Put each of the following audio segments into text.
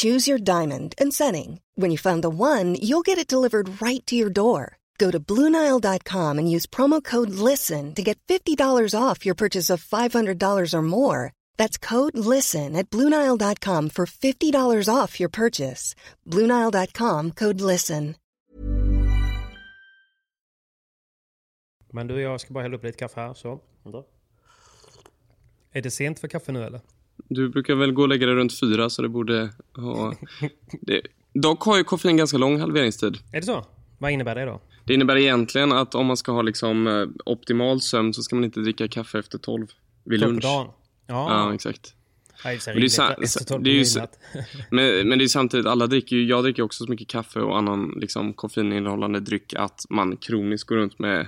Choose your diamond and setting. When you find the one, you'll get it delivered right to your door. Go to Bluenile.com and use promo code LISTEN to get $50 off your purchase of $500 or more. That's code LISTEN at Bluenile.com for $50 off your purchase. Bluenile.com code LISTEN. Men du, jag ska bara hälla upp lite kaffe här. Så. Är det sent för kaffe nu eller? Du brukar väl gå och lägga dig runt fyra så det borde ha... Det... Dock har ju koffein ganska lång halveringstid. Är det så? Vad innebär det då? Det innebär egentligen att om man ska ha liksom eh, optimal sömn så ska man inte dricka kaffe efter 12 vid Tolv lunch. på dagen? Ja. Ja, exakt. Ja, det är Men det är, tolv det ju men, men det är samtidigt, alla dricker ju, jag dricker också så mycket kaffe och annan liksom, koffeininnehållande dryck att man kroniskt går runt med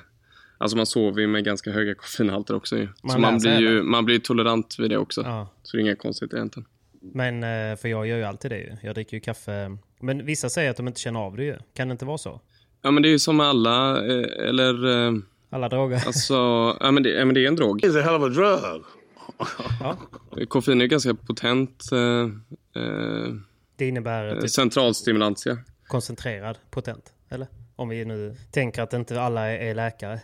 Alltså man sover ju med ganska höga koffeinhalter också ju. Man så man blir, ju, det. man blir ju tolerant vid det också. Ja. Så det är inga konstigheter egentligen. Men, eh, för jag gör ju alltid det ju. Jag dricker ju kaffe. Men vissa säger att de inte känner av det ju. Kan det inte vara så? Ja men det är ju som med alla, eh, eller eh, Alla droger. alltså, ja men det, ja, men det är en drog. It's a hell of a drug. ja. Koffein är ganska potent eh, eh, Det innebär typ centralstimulantia. koncentrerad, potent. Eller? Om vi nu tänker att inte alla är, läkare.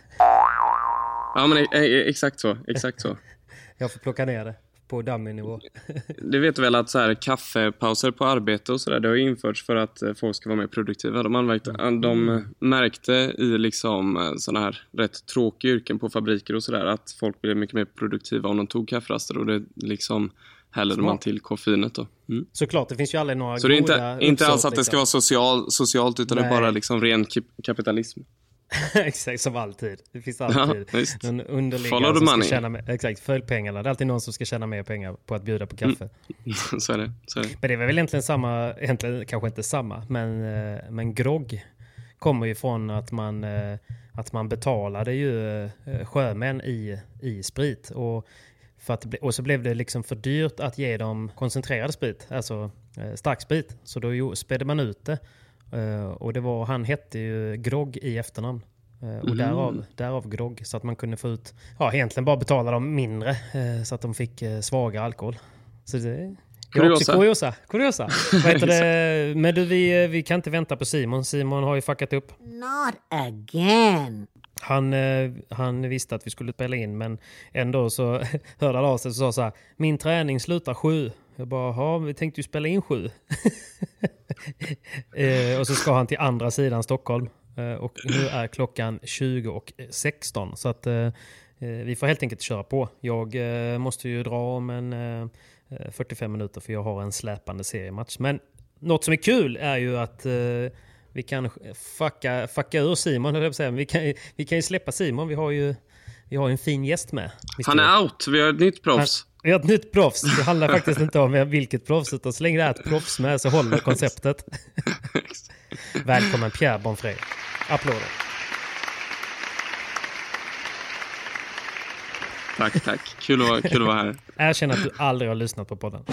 Ja men eh, eh, exakt så, exakt så. Jag får plocka ner det på dummy-nivå. Det vet du väl att så här, kaffepauser på arbete och sådär, det har införts för att eh, folk ska vara mer produktiva. De, anmärkte, Mm. de eh, märkte i liksom sådana här rätt tråkiga yrken på fabriker och sådär att folk blev mycket mer produktiva om de tog kafferaster och det liksom hällde man Smart. till koffeinet då. Mm. Såklart, det finns ju aldrig några Så det är inte, inte alls att det ska liksom. vara social, socialt utan det är Nej. bara liksom ren kapitalism. exakt, som alltid. Det finns alltid Ja, visst. någon the som ska money. tjäna mer, Exakt, följ pengarna. Det är alltid någon som ska tjäna mer pengar på att bjuda på kaffe. så är det. Så är det. Men det är väl egentligen samma, egentligen kanske inte samma, men, eh, men grogg kommer ju från att man, eh, att man betalade ju eh, sjömän i, i sprit. Och, för att, och så blev det liksom för dyrt att ge dem koncentrerad sprit, alltså eh, stark sprit. Så då spädde man ut det. Eh, och det var, han hette ju Grogg i efternamn. Eh, och därav, därav grogg. Så att man kunde få ut, ja egentligen bara betala dem mindre. eh, så att de fick eh, svagare alkohol. Så det, Kuriosa. kuriosa. Kuriosa. Vad heter det? Men du, vi, eh, vi kan inte vänta på Simon. Simon har ju fuckat upp. Not again. Han, eh, han visste att vi skulle spela in men ändå så hörde han av sig och sa så här. Min träning slutar sju. Jag bara, ja vi tänkte ju spela in sju. eh, och så ska han till andra sidan Stockholm. Eh, och nu är klockan 20 och 16. Så att eh, eh, vi får helt enkelt köra på. Jag eh, måste ju dra om en eh, eh 45 minuter för jag har en släpande seriematch. Men något som är kul är ju att eh, vi kan fucka, fucka ur Simon, höll jag säga. Vi kan, vi kan ju släppa Simon. Vi har ju, vi har en fin gäst med. Han är out, vi har ett nytt proffs. Vi har ett nytt proffs. Det handlar faktiskt inte om vilket proffs, utan så länge det är ett proffs med så håller konceptet. Välkommen Pierre Bonfré. Applåder. Tack, tack. Kul att, kul att vara här. Erkänn att du aldrig har lyssnat på podden.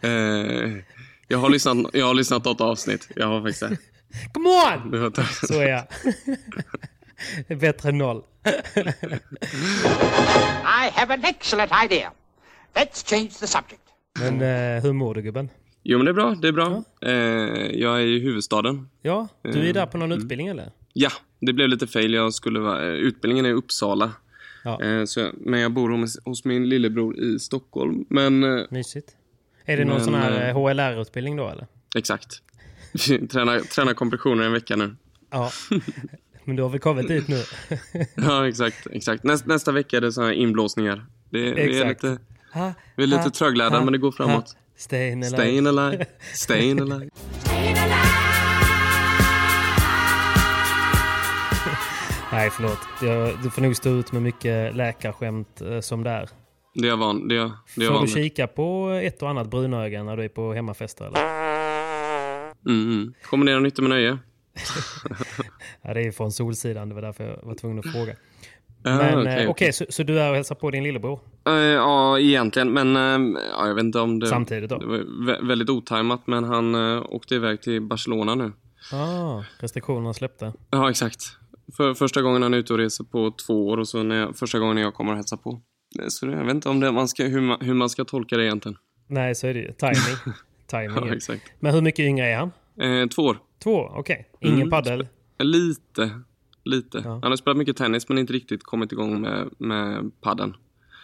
Eh, jag, har lyssnat, jag har lyssnat något avsnitt. Jag har faktiskt det. Come on! Så är jag. Det är bättre än noll. I have an excellent idea. Let's change the subject. Men eh, hur mår du gubben? Jo, men det är bra. Det är bra. Eh, jag är i huvudstaden. Ja, du är där på någon utbildning eller? Ja, det blev lite fail. Jag skulle vara, eh, utbildningen är i Uppsala. Ja. Eh, så, men jag bor hos, hos min lillebror i Stockholm. Men eh, Mysigt. Är det någon Men, sån här eh, eh, HLR-utbildning då eller? exakt. träna, träna kompressioner en vecka nu. Ja. Men du har väl kommit dit nu? Ja, exakt. exakt. Näst, nästa vecka är det såna här inblåsningar. Det, vi är Exakt. lite, Ha, vi är lite ha, tröglärda, ha, men det går framåt. ha. Stayin' alive. Stayin' alive. Stayin' alive. Nej, förlåt. Jag, du får nog stå ut med mycket läkarskämt eh, som det är. Det är van, det det Får du kika på ett och annat brunöga när du är på hemmafester eller? Mm, mm. Kombinera nytta med nöje. Ja, det är från Solsidan, det var därför jag var tvungen att fråga. Ja, Men okej, okej, okej. så, så du är och hälsar på din lillebror? Eh, ja, egentligen. Men eh, ja, jag vet inte om det... Samtidigt då? Det var vä- väldigt otajmat, men han uh, åkte iväg till Barcelona nu. Ah, restriktionerna släppte. Ja, exakt. För första gången han är ute och reser på två år och så när jag, första gången jag kommer och hälsar på. Så jag vet inte om det, man ska, hur, man, hur man ska tolka det egentligen. Nej, så är det ju. Timing. Timing. Ja, exakt. Men hur mycket yngre är han? Eh, två år. Två? Okej. Ingen Mm. paddel? Lite. Lite. Ja. Han har spelat mycket tennis men inte riktigt kommit igång med, med padden.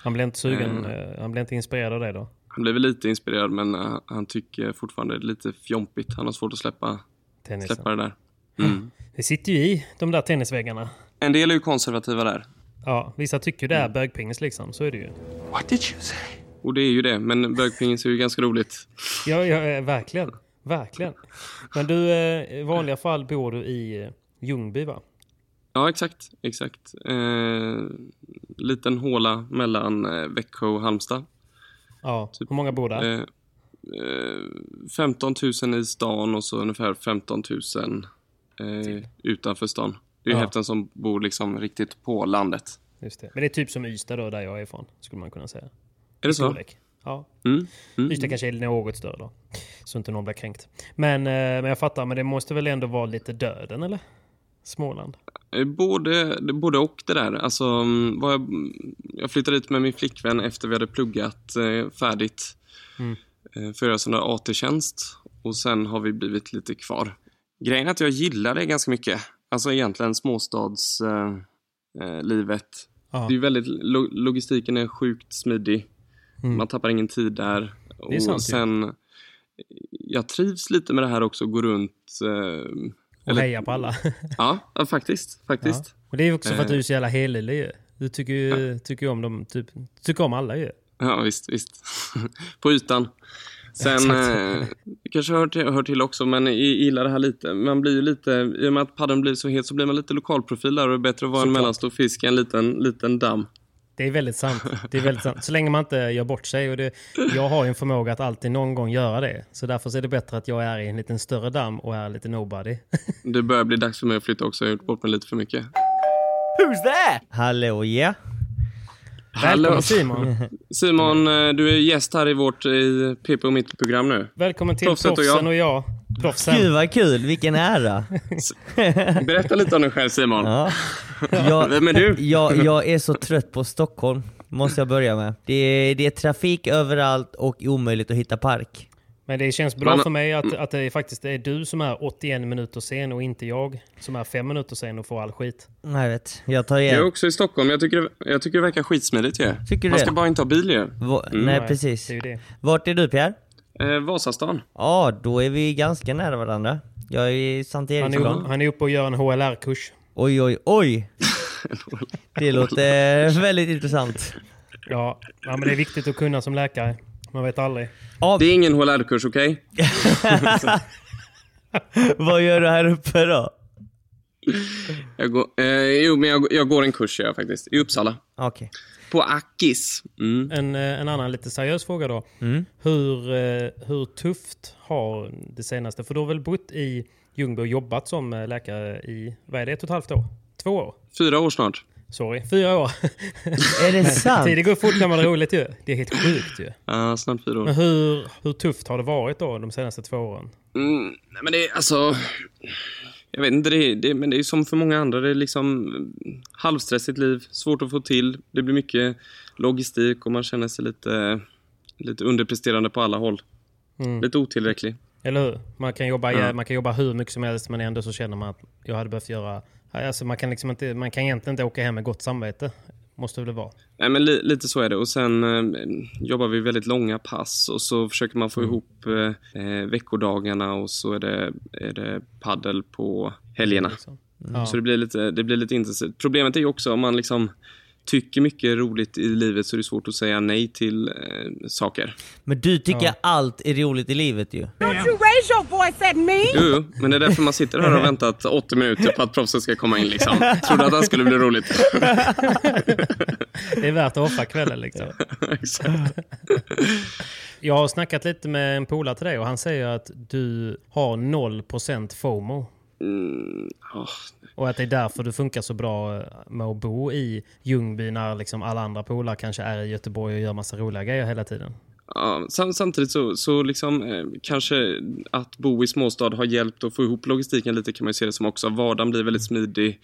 Han blev inte sugen? Eh. eh, Han blev inte inspirerad av det då? Han blev lite inspirerad men eh, han tycker fortfarande det är lite fjompigt. Han har svårt att släppa, Tennisen. släppa det där. Mm. Det sitter ju i de där tennisväggarna. En del är ju konservativa där. Ja, vissa tycker det är bögpingis liksom. Så är det ju. What did you say? Och det är ju det, men bögpingis är ju ganska roligt. Ja, ja eh, verkligen. Verkligen. Men du, eh, i vanliga fall bor du i eh, Ljungby va? Ja, exakt. exakt. Eh, liten håla mellan Växjö och Halmstad. Ja. Hur många bor där? Eh, eh, 15 000 i stan och så ungefär 15 000 eh, utanför stan. Det är Ja. hälften som bor liksom riktigt på landet. Just det. Men det är typ som Ystad då, där jag är ifrån. Skulle man kunna säga. Är det så? Storlek. Ja. Mm. Mm. Ystad kanske är något större då. Så inte någon blir kränkt. Men, eh, men jag fattar, men det måste väl ändå vara lite döden eller? Småland. Eh, Både, både och det där. Alltså, mm, jag, jag flyttade dit med min flickvän efter vi hade pluggat eh, färdigt Mm. för att göra sån där AT-tjänst. Och sen har vi blivit lite kvar. Grejen är att jag gillar det ganska mycket. Alltså egentligen småstadslivet. Eh, eh. Det är väldigt, lo, logistiken är sjukt smidig. Mm. Man tappar ingen tid där. Det är sant och sen, jag trivs lite med det här också, gå runt. Eh, Och eller- heja på alla. ja, ja, faktiskt. faktiskt. Ja. Och det är också för att Eh. du är så jävla helylle ju. Du tycker ju tycker om dem, typ, tycker om alla ju. Ja, visst, visst. På ytan. Sen eh, kanske hör till, hör till också, men jag gillar det här lite. Man blir ju lite, i och med att padden blir så het så blir man lite lokalprofil där och det är bättre att vara en Såklart. mellanstor fisk än en liten, liten damm. Det är väldigt sant. Det är väldigt sant. Så länge man inte gör bort sig. Och det, jag har ju en förmåga att alltid någon gång göra det. Så därför så är det bättre att jag är i en liten större damm och är lite nobody. Det börjar bli dags för mig att flytta också, jag har gjort bort mig lite för mycket. Who's there? Hallå ja. Välkommen Simon! Simon, eh, du är gäst här i vårt i PP och mitt program nu. Välkommen till Proffset och Proffsen jag. och jag. Proffsen. Gud vad kul, vilken ära. Berätta lite om dig själv Simon. Ja. Jag, Vem är du? jag, jag är så trött på Stockholm, måste jag börja med. Det är, det är trafik överallt och omöjligt att hitta park. Men det känns bra Man- för mig att, att det faktiskt är du som är 81 minuter sen och inte jag som är 5 minuter sen och får all skit. Nej, Jag vet, jag tar Jag är igen. också i Stockholm, jag tycker, jag tycker det verkar skitsmidigt ju. Tycker du Man ska det? bara inte ha bil ju. Va, Mm. nej, precis. Det är ju det. Vart är du Pierre? Eh, Vasastan. Ja, då är vi ganska nära varandra. Jag är i Sankt Han är, Eriksplan. han är uppe och gör en HLR-kurs. Oj, oj, oj! Det låter väldigt intressant. Ja, ja, men det är viktigt att kunna som läkare. Man vet aldrig. Ja, Det är ingen HLR-kurs, okej? vad gör du här uppe då? Jag går, eh, jo, men jag, jag går en kurs jag faktiskt, i Uppsala. Okej. På Akis. Mm. En, eh, en annan lite seriös fråga då. Mm. Hur, eh, hur tufft har det senaste, för du har väl bott i Ljungby och jobbat som eh, läkare i, vad är det, ett och ett halvt år? Två år? Fyra år snart. Sorry, fyra år. Är det sant? Tiden går fort när man har roligt ju. Det är helt sjukt ju. Ja, snart fyra år. Men hur, hur tufft har det varit då de senaste två åren? Mm, nej, men det är alltså... Jag vet inte, det det, men det är som för många andra. Det är liksom halvstressigt liv, svårt att få till. Det blir mycket logistik och man känner sig lite, lite underpresterande på alla håll. Mm. Lite otillräcklig. Eller hur? Man kan, jobba, Ja. man kan jobba hur mycket som helst men ändå så känner man att jag hade behövt göra... Alltså man, kan liksom inte, man kan egentligen inte åka hem med gott samvete. Måste väl vara. Nej, men li, lite så är det. Och sen eh, jobbar vi väldigt långa pass och så försöker man få ihop eh, eh, veckodagarna och så är det, är det paddel på helgerna. Liksom. Ja. Så det blir, lite, det blir lite intensivt. Problemet är ju också om man liksom tycker mycket är roligt i livet så är det svårt att säga nej till eh, saker. Men du tycker allt är roligt i livet ju. Don't you raise your voice at me! Jo, jo, men det är därför man sitter här och har väntat 80 minuter på att proffset ska komma in. Liksom. Trodde att det skulle bli roligt. Det är värt att offra kvällen liksom. Exakt. Jag har snackat lite med en polare till dig och han säger att du har 0% FOMO. Mm, åh. Och att det är därför du funkar så bra med att bo i Ljungby när liksom alla andra polare kanske är i Göteborg och gör massa roliga grejer hela tiden. Ja, sam samtidigt så, så liksom, eh, kanske att bo i småstad har hjälpt att få ihop logistiken lite kan man ju se det som också. Vardagen blir väldigt smidig.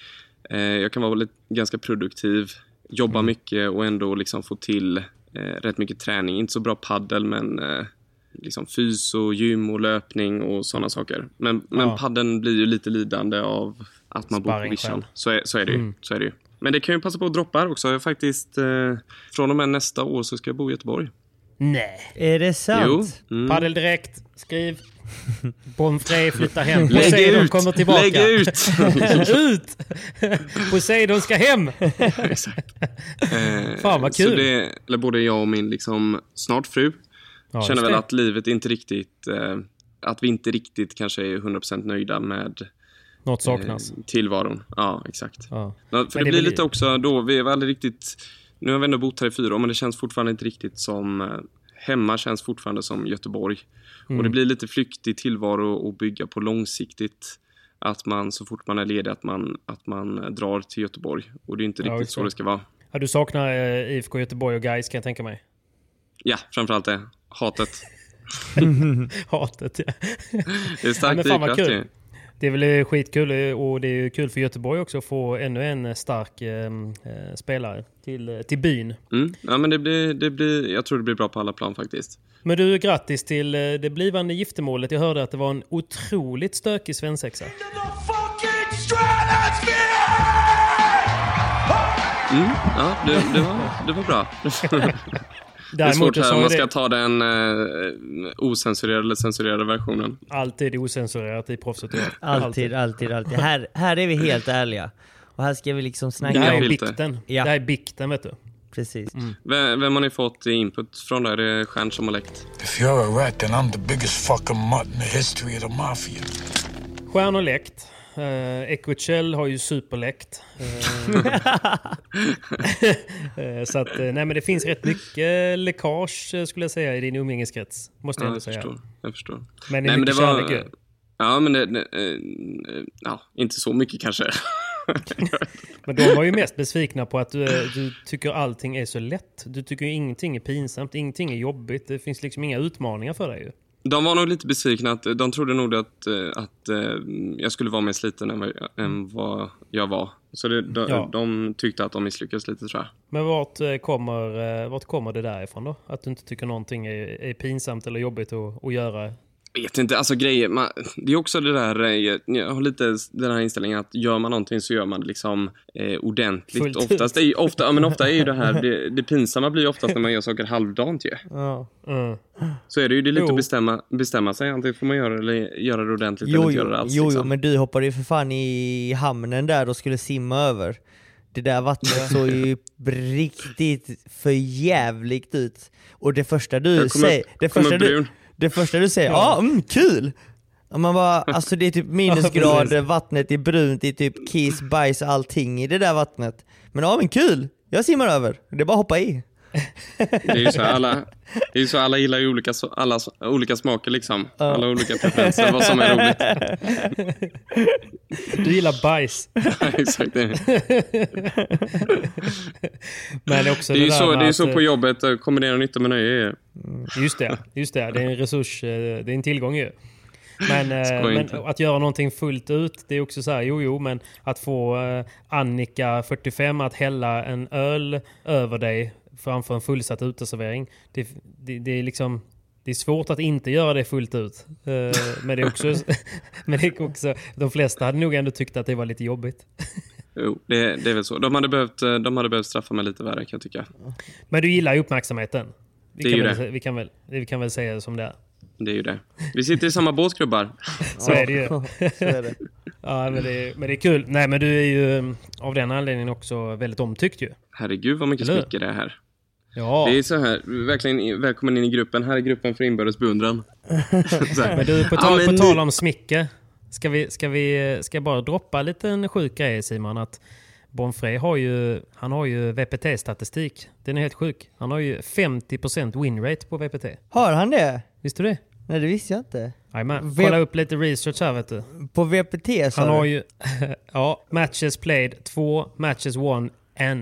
Eh, jag kan vara väldigt, ganska produktiv, jobba mycket och ändå liksom få till eh, rätt mycket träning. Inte så bra paddel men eh, liksom fys och gym och löpning och sådana saker. Men, men Ja. paddeln blir ju lite lidande av att man bor på vischan. Så är, så, är det ju, Mm. så är det ju. Men det kan ju passa på att droppa här också. Jag faktiskt, eh, från och med nästa år så ska jag bo i Göteborg. Nej. Är det sant? Jo. Mm. Paddel direkt, skriv. Bonfrey flyttar hem. Lägg Poseidon ut! kommer tillbaka. Lägg ut! ut! Poseidon ska hem! Exakt. Eh, Fan, vad Så kul. det, eller både jag och min liksom, snart fru Ja, känner väl det. att livet inte riktigt... Eh, att vi inte riktigt kanske är 100% nöjda med Något saknas. eh, tillvaron. Ja, exakt. Ja. Ja, Men för det det blir lite också då, vi är väl riktigt... Nu har vi ändå bott här i fyra år, men det känns fortfarande inte riktigt som... Eh, hemma känns fortfarande som Göteborg. Mm. Och det blir lite flyktig tillvaro att bygga på långsiktigt. Att man så fort man är ledig, att man, att man eh, drar till Göteborg. Och det är inte Ja, riktigt så det. ska vara. Ja, du saknar eh, IFK Göteborg och Gais kan jag tänka mig. Ja, framförallt det. Hatet. Hatet ja. Det är stark men fan vad drivkraft kul. Det är väl eh, skitkul eh, och det är kul för Göteborg också att få ännu en eh, stark eh, eh, spelare till, till byn. Mm. Ja, men det blir, det blir, jag tror det blir bra på alla plan faktiskt. Men du, grattis till det blivande giftermålet. Jag hörde att det var en otroligt stökig svensexa. Mm. Ja, det, det, var, det var bra. Det är svårt här om man ska det ta den eh, osensurerade eller censurerade versionen. alltid osensurerat i proffset. Alltid, alltid, alltid. Här, här är vi helt ärliga. Och här ska vi liksom snacka Det här är om... Filter. bikten. Ja. Det här är bikten vet du. Precis. Vem, vem har ni fått input från där? Det är Stjärn som har läckt. If you're a rat, then I'm the biggest fucking mutt in the history of the mafia. Stjärnor läckt. Uh, Ecochell har ju superläckt. Eh, eh, så att, eh, nej men det finns rätt mycket läckage eh, skulle jag säga i din umgängeskrets. Måste jag Ja, jag säga. förstår. Jag förstår. Men det är mycket kärlek ju. Ja, men det, det, eh, ja, inte så mycket kanske. Men de var ju mest besvikna på att du, eh, du tycker allting är så lätt. Du tycker ingenting är pinsamt, ingenting är jobbigt. Det finns liksom inga utmaningar för dig ju. De var nog lite besvikna. Att, de trodde nog att, eh, att eh, jag skulle vara mer sliten än vad, än vad jag var. Så det, de, Ja. de tyckte att de misslyckades lite tror jag. Men vart eh, kommer, vart kommer det därifrån då? Att du inte tycker någonting är, är pinsamt eller jobbigt att, att göra? Vet inte, alltså grejer, man, det är också det där, eh, jag, har lite den här inställningen att gör man någonting så gör man det liksom eh, ordentligt. Fullt. Oftast är, ofta, ja, men ofta är ju det här, det, det pinsamma blir ju oftast när man gör saker halvdant ju. Ja. Mm. Så är det ju, det är lite Jo. att bestämma, bestämma sig, antingen får man göra det eller göra det ordentligt eller Jo, inte jo, göra det alls. jo, jo, liksom. men du hoppade ju för fan i hamnen där och skulle simma över. Det där vattnet såg ju riktigt för jävligt ut. Och det första du säger, det första du. Det första du säger, ja ah, mm, kul! Och man bara, alltså det är typ minusgrader, vattnet är brunt, det är typ kiss, bajs, allting i det där vattnet. Men ja men kul! Jag simmar över, det är bara att hoppa i. Det är ju så, alla, det är så alla gillar ju olika, alla, olika smaker liksom. Alla olika preferenser, vad som är roligt. Du gillar bajs. Exakt. Det, Men också det är ju så, det är att, så på eh, jobbet, att kombinera nytta med nöje. är- Just det, just det. Det är en resurs, eh, det är en tillgång ju. Men, eh, men att göra någonting fullt ut, det är också så här, jo jo, men att få eh, Annika, 45, att hälla en öl över dig framför en fullsatt uteservering. Det, det, det är liksom... Det är svårt att inte göra det fullt ut. Eh, Men det är också... men det är också de flesta hade nog ändå tyckt att det var lite jobbigt. Jo, det, det är väl så. De hade, behövt, eh, de hade behövt straffa mig lite värre kan jag tycka. Men du gillar ju uppmärksamheten. Vi, Det kan väl. Vi, kan väl, vi kan väl säga det som det är. Det är ju det. Vi sitter i samma båt grubbar. Så är det ju. Så är det. Ja, men det, är, men det är kul. Nej, men du är ju mm, av den anledningen också väldigt omtyckt ju. Herregud vad mycket Eller smicker det är här. Ja, Det är så här, verkligen välkommen in i gruppen. Här är gruppen för inbördes beundran. Men du, på Ja, tal, men på tal om smicke. Ska, vi, ska, vi, ska jag bara droppa en liten sjuk grej Simon? Att Bonfré har ju, han har ju VPT-statistik. Den är helt sjuk. Han har ju 50% winrate på VPT. Har han det? Visste du det? Nej det visste jag inte. Jajamän. Kolla upp lite research här vet du. På VPT sa Han har du? ju, ja, matches played 2, matches won 1.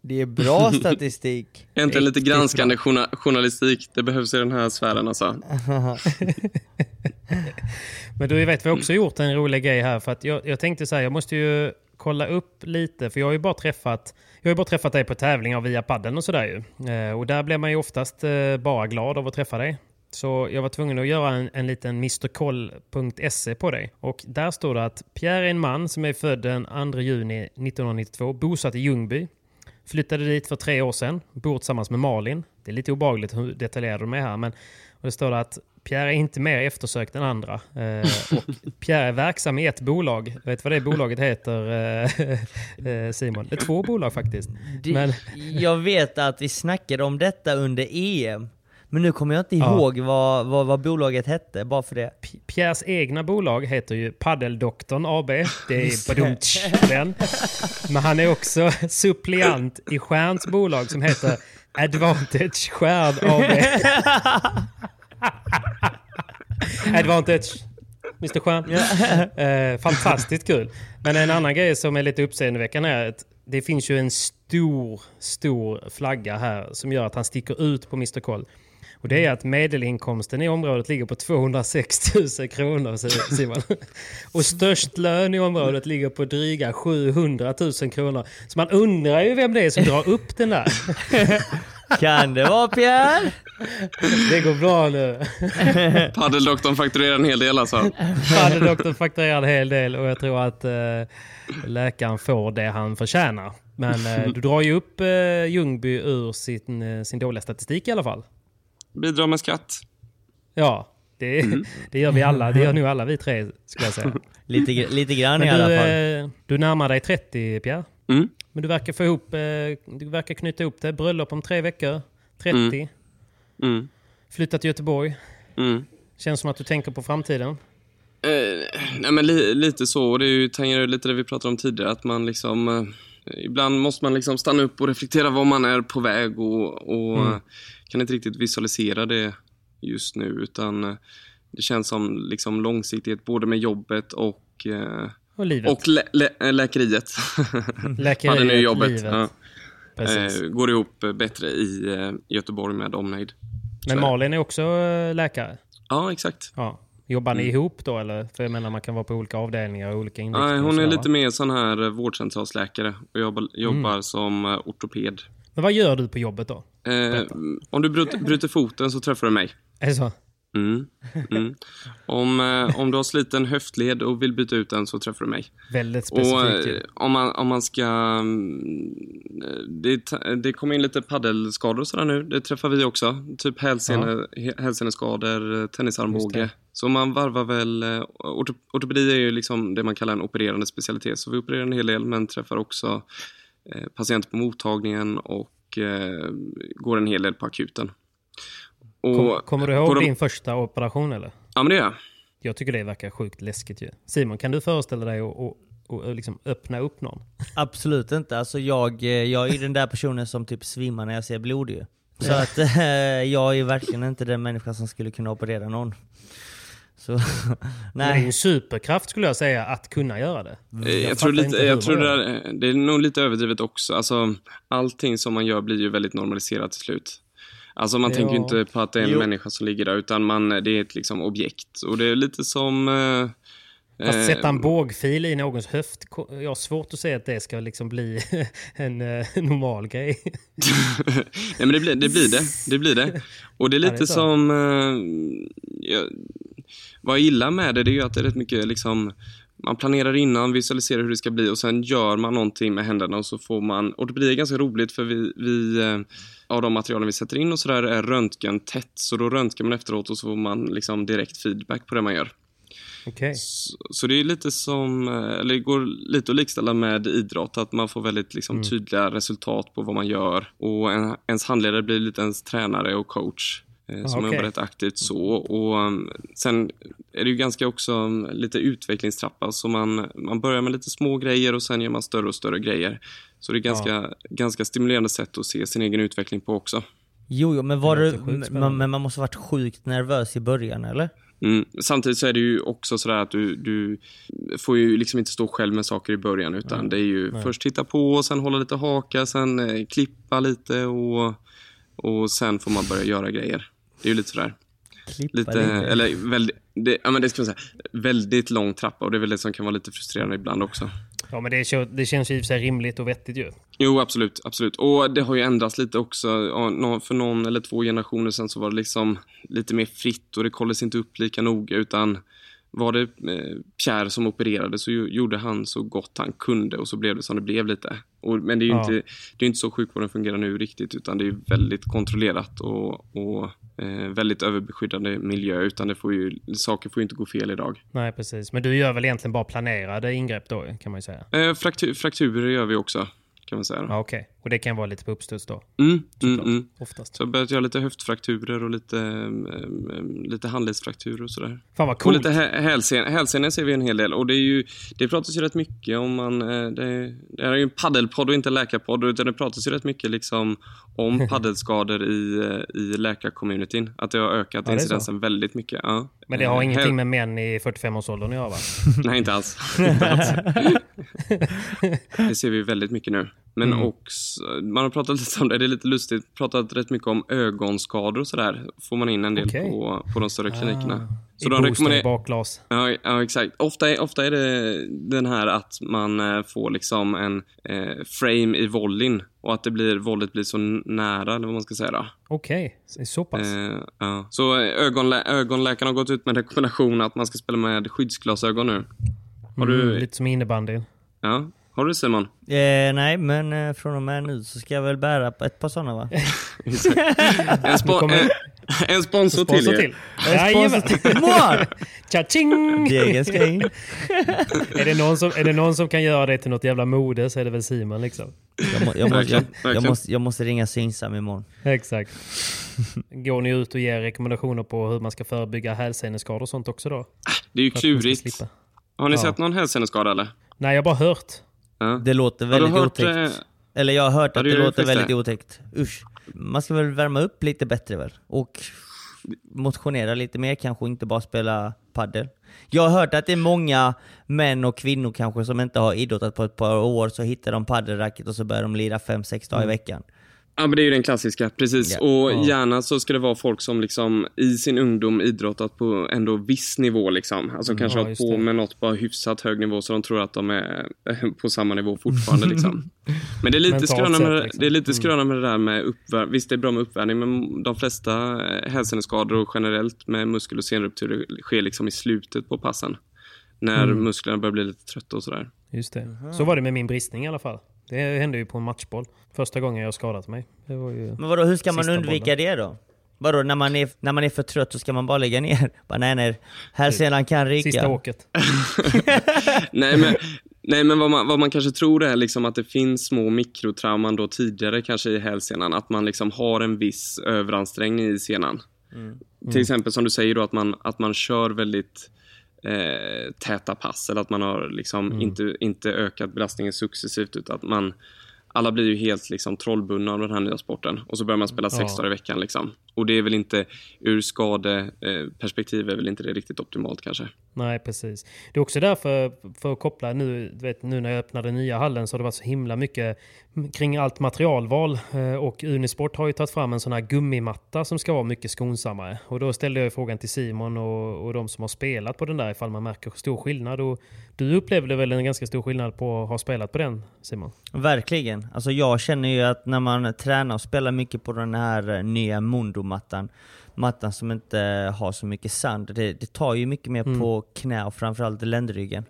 Det är bra statistik. Äntligen lite granskande journa- journalistik. Det behövs i den här sfären alltså. Men du vet, vi har också gjort en rolig grej här. För att jag, jag tänkte så här, jag måste ju kolla upp lite. För jag har ju bara träffat, jag har ju bara träffat dig på tävlingar via padden och sådär ju. Eh, och där blir man ju oftast eh, bara glad av att träffa dig. Så jag var tvungen att göra en, en liten mrkoll.se på dig. Och där står det att Pierre är en man som är född den 2 juni 1992, bosatt i Ljungby. Flyttade dit för tre år sedan, bor tillsammans med Malin. Det är lite obehagligt hur detaljerade de är här, men och det står att Pierre är inte mer eftersökt än andra. Eh, och Pierre är verksam i ett bolag. Vet du vad det bolaget heter, eh, eh, Simon? Det är två bolag faktiskt. Men, Jag vet att vi snackade om detta under EM. Men nu kommer jag inte Ja. ihåg vad, vad, vad bolaget hette, bara för det. P- Pierres egna bolag heter ju Paddeldoktorn AB. Det är badumtsch, den. Men han är också suppleant i Stjärns bolag som heter Advantage Stjärn AB. Advantage. Mr Stjärn. Eh, fantastiskt kul. Men en annan grej som är lite uppseendeväckande är att det finns ju en stor, stor flagga här som gör att han sticker ut på Mr Koll. Och det är att medelinkomsten i området ligger på 206 000 kronor, Simon. Och störst lön i området ligger på dryga 700 000 kronor. Så man undrar ju vem det är som drar upp den där. Kan det vara Pierre? Det går bra nu. Paddeldoktorn fakturerar en hel del alltså. Paddedoktorn fakturerar en hel del och jag tror att eh, läkaren får det han förtjänar. Men eh, du drar ju upp eh, Ljungby ur sin, eh, sin dåliga statistik i alla fall. Bidrar med skatt. Ja, det, det gör vi alla. Det gör nog alla vi tre skulle jag säga. Lite, lite grann Men i alla du, fall. eh, du närmar dig 30 Pierre. Mm. Men du verkar få ihop, eh, du verkar knyta ihop det. Bröllop om tre veckor. 30. Mm. Flytta till Göteborg. Mm. Känns som att du tänker på framtiden. Eh, nej men li, lite så, det är ju, tangerar lite det vi pratade om tidigare, att man liksom... Eh, ibland måste man liksom stanna upp och reflektera var man är på väg och, och Mm. Eh, kan inte riktigt visualisera det just nu, utan eh, det känns som liksom långsiktighet både med jobbet och, eh, Och livet. och lä, lä, äh, läkeriet. Läkeriet, Hade nu jobbet. livet. Ja. Eh, går ihop eh, bättre i eh, Göteborg med omnejd. Men det. Malin är också eh, läkare. Ja, exakt. Ja. Jobbar ni Mm. ihop då eller? För jag menar man kan vara på olika avdelningar och olika inriktningar. Nej, hon är lite mer sån här eh, vårdcentralsläkare och jobbar, jobbar Mm. som eh, ortoped. Men vad gör du på jobbet då? Eh, om du bryter, foten så träffar du mig. Är det så? Mm. Mm. Om, eh, om du har sliten höftled och vill byta ut den så träffar du mig. Väldigt Och specifikt eh, ju. om man, om man ska... mm, Det, ta- det kommer in lite paddelskador och sådär nu. Det träffar vi också. Typ hälsene, he- hälseneskador, eh, tennisarmbåge. det. Så man varvar väl... eh, orto- Ortopedi är ju liksom det man kallar en opererande specialitet. Så vi opererar en hel del men träffar också eh, patienter på mottagningen och eh, går en hel del på akuten. Och Kom, kommer du ihåg de- din första operation eller? Ja men det gör jag. Jag tycker det verkar sjukt läskigt ju. Simon, kan du föreställa dig att, och, och liksom öppna upp någon. Absolut inte. Alltså jag, eh, jag är ju den där personen som typ svimmar när jag ser blod ju. Så att eh, jag är verkligen inte den människa som skulle kunna operera någon. Så, Men det är nej. en superkraft skulle jag säga att kunna göra det. Eh, Jag, fattar tror, lite, jag tror det, är, det är nog lite överdrivet också. Alltså, allting som man gör blir ju väldigt normaliserat till slut. Alltså man Ja. tänker ju inte på att det är en Jo. människa som ligger där, utan man, det är ett liksom objekt. Och det är lite som... Eh, eh, sätta en bågfil i någons höft, jag har svårt att säga att det ska liksom bli en eh, normal grej. Nej men det blir det. Blir det. det, blir det. Och det är Ja, det lite är som... Eh, jag, vad jag gillar med det, det är ju att det är rätt mycket liksom... Man planerar innan, visualiserar hur det ska bli och sen gör man någonting med händerna och så får man... Och det blir ganska roligt för vi... vi eh, av de materialen vi sätter in och sådär är röntgen tätt. Så då röntgar man efteråt och så får man liksom direkt feedback på det man gör. Okej. Så, så det är lite som, eh, eller det går lite att likställa med idrott, att man får väldigt liksom, Mm. tydliga resultat på vad man gör. Och en, ens handledare blir lite ens tränare och coach. Eh, Som okej. jobbar rätt aktivt så. Och um, sen är det ju ganska också um, lite utvecklingstrappa. Så man, man börjar med lite små grejer och sen gör man större och större grejer. Så det är ganska, ganska stimulerande sätt att se sin egen utveckling på också. Jo, jo, men, var du, men, men man måste ha varit sjukt nervös i början eller? Mm. Samtidigt så är det ju också sådär att du, du får ju liksom inte stå själv med saker i början utan det är ju först titta på och sen hålla lite haka, sen eh, klippa lite och, och sen får man börja göra grejer. Det är ju lite sådär. Klippa Lite, lite. eller väldigt, det, ja, men det ska man säga, väldigt lång trappa och det är väl det som kan vara lite frustrerande ibland också. Ja, men det, det känns ju i sig rimligt och vettigt ju. Jo, absolut. absolut. Och det har ju ändrats lite också. För någon eller två generationer sedan så var det liksom lite mer fritt och det kollades inte upp lika noga utan var det eh, Pierre som opererade så gjorde han så gott han kunde och så blev det som det blev lite. Och, men det är ju Ja. inte, det är inte så sjukvården fungerar nu riktigt utan det är väldigt kontrollerat och, och eh, väldigt överbeskyddande miljö utan det får ju, saker får ju inte gå fel idag. Nej, precis. Men du gör väl egentligen bara planerade ingrepp då, kan man ju säga. Eh, fraktu, frakturer gör vi också kan man säga. Ja, okej. Och det kan vara lite på uppstuds då, Mm, mm, mm. Oftast. Så jag har börjat göra lite höftfrakturer och lite, um, lite handledsfrakturer och sådär. Fan vad Och coolt. lite hä- hälsen, hälsenor ser vi en hel del. Och det, är ju, det pratas ju rätt mycket om man... eh, Det, det här är ju en paddelpodd och inte en läkarpodd. Utan det pratas ju rätt mycket liksom om paddelskador i, eh, i läkarcommunityn. Att det har ökat Ja, incidensen väldigt mycket. Ja. Men det har Eh, ingenting med män i 45-årsåldern att göra va? Nej, inte alls. Inte alls. det ser vi väldigt mycket nu. Men också, man har pratat lite om det, det är lite lustigt, pratat rätt mycket om ögonskador och sådär. Får man in en del Okej. på, på de större klinikerna. I booster och bakglas. Ja, ja, exakt. Ofta är, ofta är det den här att man eh, får liksom en eh, frame i volleyn och att det blir, våldet blir så nära, eller vad man ska säga då. Okej, så- så pass. Eh, ja. Så eh, ögonlä ögonläkaren har gått ut med en rekommendation att man ska spela med skyddsglasögon nu. Har du, Mm, lite som innebandy. ja, har du Simon? Eh, nej, men eh, från och med nu så ska jag väl bära ett par sådana va? En, spo kommer- en, en sponsor, Sponsor till, till. till. Jajamän. Mål! Tja-ching! Degen ska in. är, det någon som, är det någon som kan göra det till något jävla mode så är det väl Simon liksom. Jag, må, jag, måste, jag, måste, jag måste ringa Synsam imorgon. Exakt. Går ni ut och ger rekommendationer på hur man ska förebygga hälseneskador och sånt också då? Det är ju klurigt. Har ni Ja. sett någon hälseneskada eller? Nej, jag har bara hört. Ja. Det låter väldigt hört, otäckt. eh, Eller jag har hört att det låter väldigt det. otäckt. Usch. Man ska väl värma upp lite bättre väl? Och motionera lite mer kanske, inte bara spela paddel. Jag har hört att det är många män och kvinnor kanske som inte har idrottat på ett par år, så hittar de paddelracket och så börjar de lira fem sex dagar i veckan. Ja, men det är ju den klassiska. Precis. Ja. Och Ja. gärna så ska det vara folk som liksom i sin ungdom idrottat på ändå viss nivå. Liksom. Alltså kanske ja, har på det. med något på hyfsat hög nivå så de tror att de är eh, på samma nivå fortfarande. Liksom. Men det är lite skröna med, liksom. det är lite skröna med det där med uppvärmning. Visst, det är bra med uppvärmning, men de flesta eh, hälseneskador och generellt med muskel och senrupturer sker liksom i slutet på passen. När Mm. musklerna börjar bli lite trötta och sådär. Just det. Så var det med min bristning i alla fall. Det hände ju på en matchboll. Första gången jag skadat mig. Det var ju... Men vadå, hur ska man undvika det då? Vadå, när man, är, när man är för trött så ska man bara lägga ner? Bara, nej nej, hälsenan kan ryka. Sista åket. Nej, men, nej, men vad, man, vad man kanske tror är liksom att det finns små mikrotrauman då tidigare kanske i hälsenan. Att man liksom har en viss överansträngning i senan. Till exempel som du säger då att man, att man kör väldigt eh, täta pass eller att man har liksom inte, inte ökat belastningen successivt utan att man alla blir ju helt liksom trollbundna av den här nya sporten och så börjar man spela sex Ja. dagar i veckan. Liksom. Och det är väl inte, ur skadeperspektiv är väl inte det riktigt optimalt kanske. Nej, precis. Det är också därför, för att koppla nu, vet, nu när jag öppnade den nya hallen så har det varit så himla mycket kring allt materialval. Eh, Och Unisport har ju tagit fram en sån här gummimatta som ska vara mycket skonsammare. Och då ställde jag frågan till Simon och, och de som har spelat på den där ifall man märker stor skillnad. Och du upplevde väl en ganska stor skillnad på att ha spelat på den, Simon? Verkligen. Alltså jag känner ju att när man tränar och spelar mycket på den här eh, nya Mondo-mattan, mattan som inte har så mycket sand, det, det tar ju mycket mer Mm. på knä och framförallt ländryggen.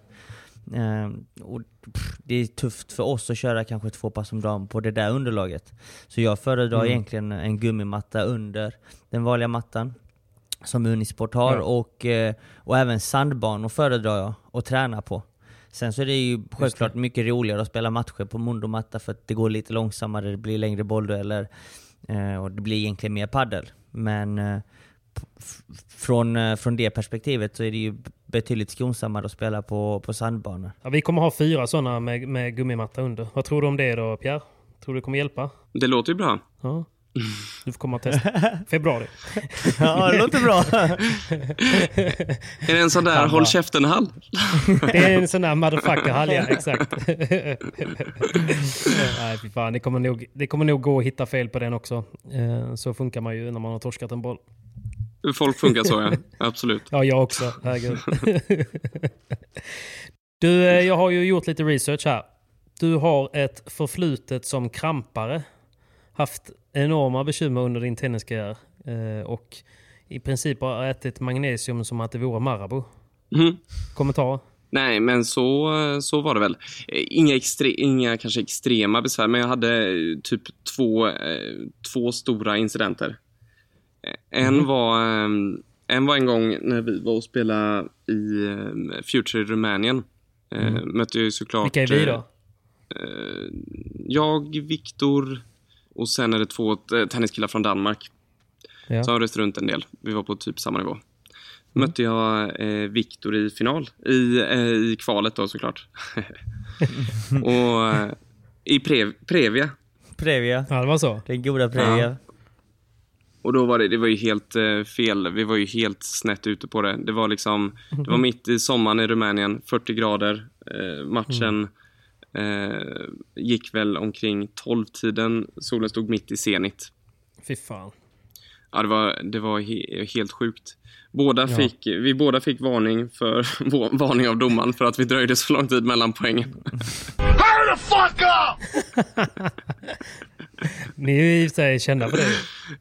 Ehm, och pff, det är tufft för oss att köra kanske två pass om dagen på det där underlaget. Så jag föredrar Mm. egentligen en gummimatta under den vanliga mattan som Unisport har Ja. och, eh, och även sandbanor föredrar jag att träna på. Sen så är det ju självklart mycket roligare att spela matcher på mondomatta för att det går lite långsammare, det blir längre bolldueller och det blir egentligen mer paddel. Men eh, från, eh, från det perspektivet så är det ju betydligt skonsammare att spela på, på sandbanor. Ja, vi kommer ha fyra sådana med, med gummimatta under. Vad tror du om det då, Pierre? Tror du det kommer hjälpa? Det låter ju bra. Ja. Du får komma och testa. Februari. Ja, det låter bra! Är det en sån där håll käften-hall? Det är en sån där motherfucker-hall, ja. Exakt. Nej, fy fan. Det kommer, nog, det kommer nog gå att hitta fel på den också. Eh, Så funkar man ju när man har torskat en boll. Folk funkar så ja, absolut. Ja, jag också. Herregud. Du, eh, jag har ju gjort lite research här. Du har ett förflutet som krampare. Haft enorma bekymmer under din tenniskarriär. eh, Och i princip har ätit magnesium som att det vore Marabou. Mhm. Kommentar? Nej, men så, så var det väl. Inga, extre, inga kanske extrema besvär, men jag hade eh, typ två, eh, två stora incidenter. En, var, eh, en var en gång när vi var och spelade i Future i Rumänien. Eh, Mötte jag ju såklart... Vilka är vi då? jag, Viktor och sen är det två eh, tenniskillar från Danmark. Ja. som har rest runt en del. Vi var på typ samma nivå. Mötte jag eh, Viktor i final. I, eh, I kvalet då såklart. och eh, i Prev, Previa. Previa. Ja, det var så. Den goda Previa. Och då var det, det var ju helt eh, fel. Vi var ju helt snett ute på det. Det var liksom, det var mitt i sommaren i Rumänien, 40 grader. Eh, matchen eh, gick väl omkring 12-tiden. Solen stod mitt i zenit. Fy fan. Ja, det var, det var he helt sjukt. Båda Ja. fick, Vi båda fick varning, för, varning av domaren för att vi dröjde så lång tid mellan poängen. Hurry the fuck up! Ni är ju i och för sig kända för det.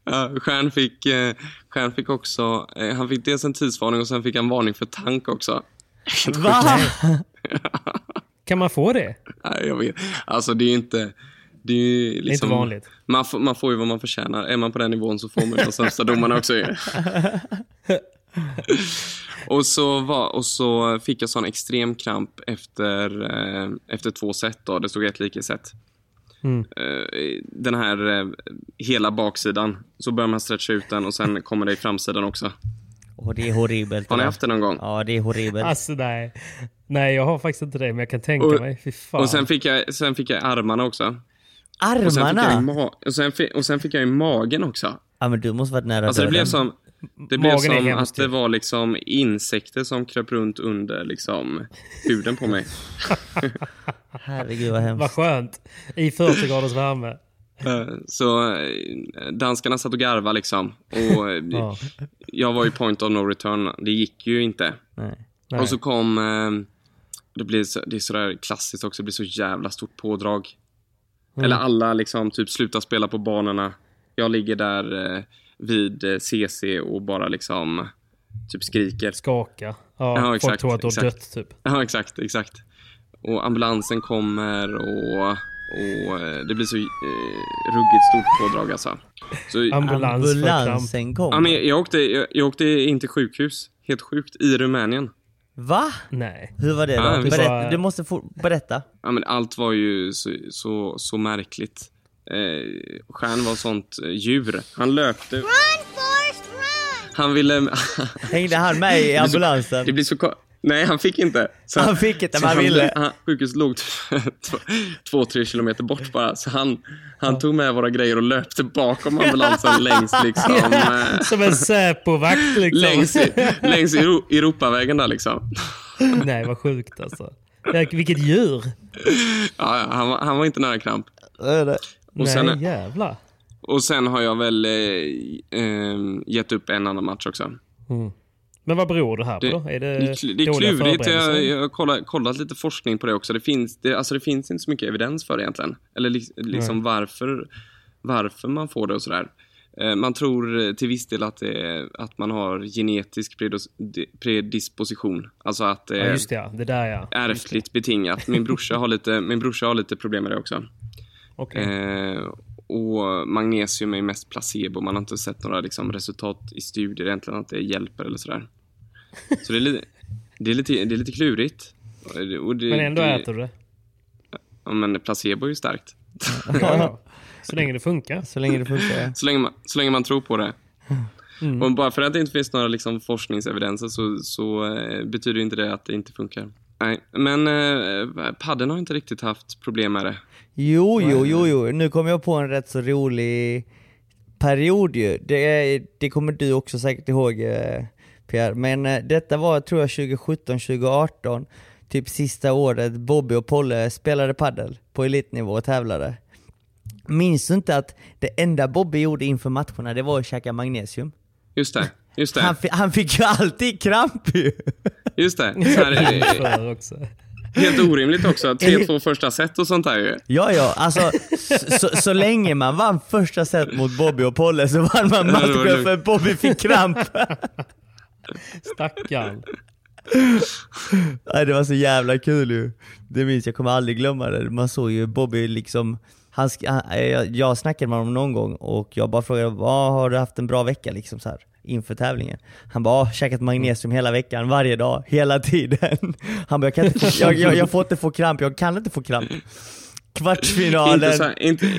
Ja, Stjärn, fick, eh, Stjärn fick också... Eh, han fick dels en tidsvarning och sen fick han varning för tank också. Va? Kan man få det? Nej, jag vet. Alltså, det är inte... Det är, ju liksom, inte vanligt. Man får, man får ju vad man förtjänar. Är man på den nivån så får man de sämsta domarna också. och, så var, och så fick jag sån extrem kramp efter, eh, efter två set. Då. Det stod ett lika set. Mm. Eh, den här eh, hela baksidan. Så börjar man stretcha ut den och sen kommer det i framsidan också. Och det är horribelt. Har ni haft det någon gång? Ja, det är horribelt. Alltså nej. Nej, jag har faktiskt inte det, men jag kan tänka Och- mig. Fy fan. Och sen fick, jag, sen fick jag armarna också. Och sen, fick jag i Armarna? ma- och, sen fick, och sen fick jag i magen också. Ja men du måste varit nära Alltså det blev som, det blev Magen som att det ju. var liksom insekter som kröp runt under liksom huden på mig. Herregud vad hemskt. Vad skönt. I 40 graders värme. Eh, Så eh, danskarna satt och garvade liksom. Och eh, Ja. jag var ju point of no return. Det gick ju inte. Nej. Nej. Och så kom... Det, blir så, det är sådär klassiskt också. Det blir så jävla stort pådrag. Mm. Eller alla liksom typ slutar spela på banorna. Jag ligger där vid CC och bara liksom typ skriker. Skaka. Ja, Ja, folk exakt, tror att du har dött typ. Ja, exakt, exakt. Och ambulansen kommer och, och eh, det blir så eh, ruggigt stort pådrag alltså. Så, Ambulans. Ambulansen kom. ja, men jag, jag, åkte, jag, jag åkte in till sjukhus, helt sjukt, i Rumänien. Va? Nej. Hur var det då? Ja, bara- Du måste få berätta. Ja, men allt var ju så, så, så märkligt. Eh, Stjärn var sånt eh, djur. Han löpte. Run, Forrest, run! Han ville... Hängde han med i Det blir så- ambulansen? Det blir så, Nej, han fick inte. Så, Han fick inte, men han ville. Han, sjukhuset låg två, två, tre kilometer bort bara. Så han, han tog med våra grejer och löpte bakom ambulansen längs liksom... eh, Som en Säpo-vakt liksom. längs, längs Euro, Europavägen där liksom. Nej, vad sjukt alltså. Vilket djur. Ja, han, var- han var inte nära kramp. Och Nej, sen, jävlar. och sen har jag väl eh, eh, gett upp en annan match också. Mm. Men vad beror det här på då? Är det, det, det är klurigt. Jag, jag har kollat, kollat lite forskning på det också. Det finns, det, alltså det finns inte så mycket evidens för det egentligen. Eller li, liksom varför, varför man får det och sådär. Eh, Man tror till viss del att, det att man har genetisk predos, predisposition. Alltså att det Ja, just det. Ja. Det där ja. ärftligt betingat. Min brorsa, har lite, min brorsa har lite problem med det också. Okej. Eh, och magnesium är mest placebo. Man har inte sett några liksom, resultat i studier egentligen att det hjälper eller sådär. Så det är lite, det är lite, det är lite klurigt. Och det- Men ändå det, äter du det. Ja, men placebo är ju starkt. Ja. Så länge det funkar. Så länge det funkar. ja. Så länge man, så länge man tror på det. Mm. Och bara för att det inte finns några liksom, forskningsevidenser så, så eh, betyder inte det att det inte funkar. Nej, men eh, padden har inte riktigt haft problem med det. Jo, jo, jo, jo. Nu kom jag på en rätt så rolig period ju. Det, det kommer du också säkert ihåg eh, Pierre. Men eh, detta var, tror jag, 2017, 2018. Typ sista året Bobby och Polle spelade paddel på elitnivå och tävlade. Minns du inte att det enda Bobby gjorde inför matcherna, det var att käka magnesium? Just det, just det. Han, han fick ju alltid kramp ju! Just det. Så här, För också. helt orimligt också. 3-2 första set och sånt där ju. Ja, ja, alltså så, så, så länge man vann första set mot Bobby och Polle så vann man det matchen för Bobby fick kramp. Stackarn. Nej, det var så jävla kul ju. Det minns jag, kommer aldrig glömma det. Man såg ju Bobby liksom, han, sk- han, jag, snackade med honom någon gång och jag bara frågade vad har du haft en bra vecka liksom så här inför tävlingen? Han bara, "Ah, käkat magnesium hela veckan, varje dag, hela tiden. Han bara, jag, kan inte, få- jag, jag, jag får inte få kramp, jag kan inte få kramp. Kvartsfinalen. Inte så här, inte, eh,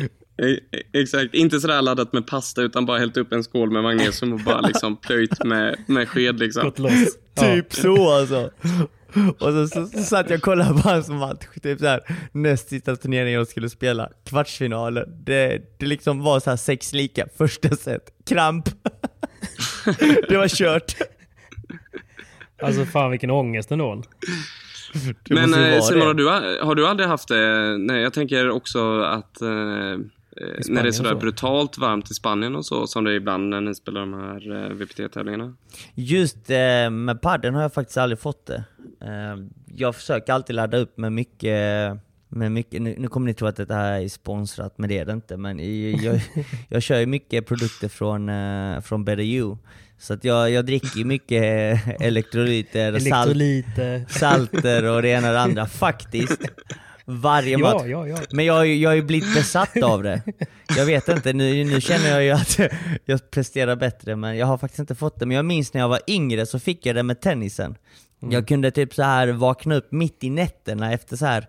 exakt, inte sådär laddat med pasta utan bara hällt upp en skål med magnesium och bara liksom plöjt med, med sked liksom. Gått loss. Ja. Typ så alltså. Och så, så, så satt jag och kollade på hans match, typ såhär näst sista turneringen jag skulle spela, kvartsfinalen. Det, det liksom var så här sex lika, första set, kramp. det var kört. Alltså fan vilken ångest ändå. Det Men eh, Simon, har du, har du aldrig haft det? Nej, jag tänker också att eh, när det är sådär så. brutalt varmt i Spanien och så, som det är ibland när ni spelar de här eh, VPT-tävlingarna. Just eh, med padden har jag faktiskt aldrig fått det. Eh, jag försöker alltid ladda upp med mycket, med mycket nu, nu kommer ni tro att det här är sponsrat, men det är det inte. Men i- jag, jag kör ju mycket produkter från, eh, från Better You. Så att jag, jag dricker mycket eh, elektrolyter, salt, Elektrolyter. salter och det ena och det andra, faktiskt. Varje match. Ja, ja, ja. Men jag, jag har ju blivit besatt av det. Jag vet inte, nu, nu känner jag ju att jag presterar bättre, men jag har faktiskt inte fått det. Men jag minns när jag var yngre så fick jag det med tennisen. Jag kunde typ så här vakna upp mitt i nätterna efter så här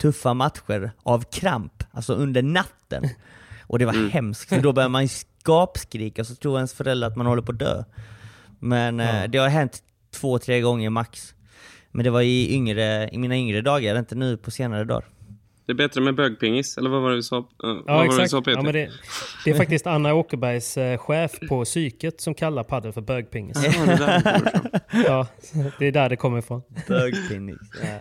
tuffa matcher av kramp, alltså under natten. Och det var hemskt, för då börjar man ju gapskrika så tror ens föräldrar att man håller på att dö. Men eh, det har hänt två, tre gånger max. Men det var i, yngre, i mina yngre dagar, inte nu på senare dagar. Det är bättre med bögpingis, eller vad var det du sa? eh, vad Ja, var det du exakt. sa Peter? Ja, men det, det är faktiskt Anna Åkerbergs eh, chef på psyket som kallar padel för bögpingis. Ja, det. Ja, det är där det kommer ifrån. Bögpinnis. ja.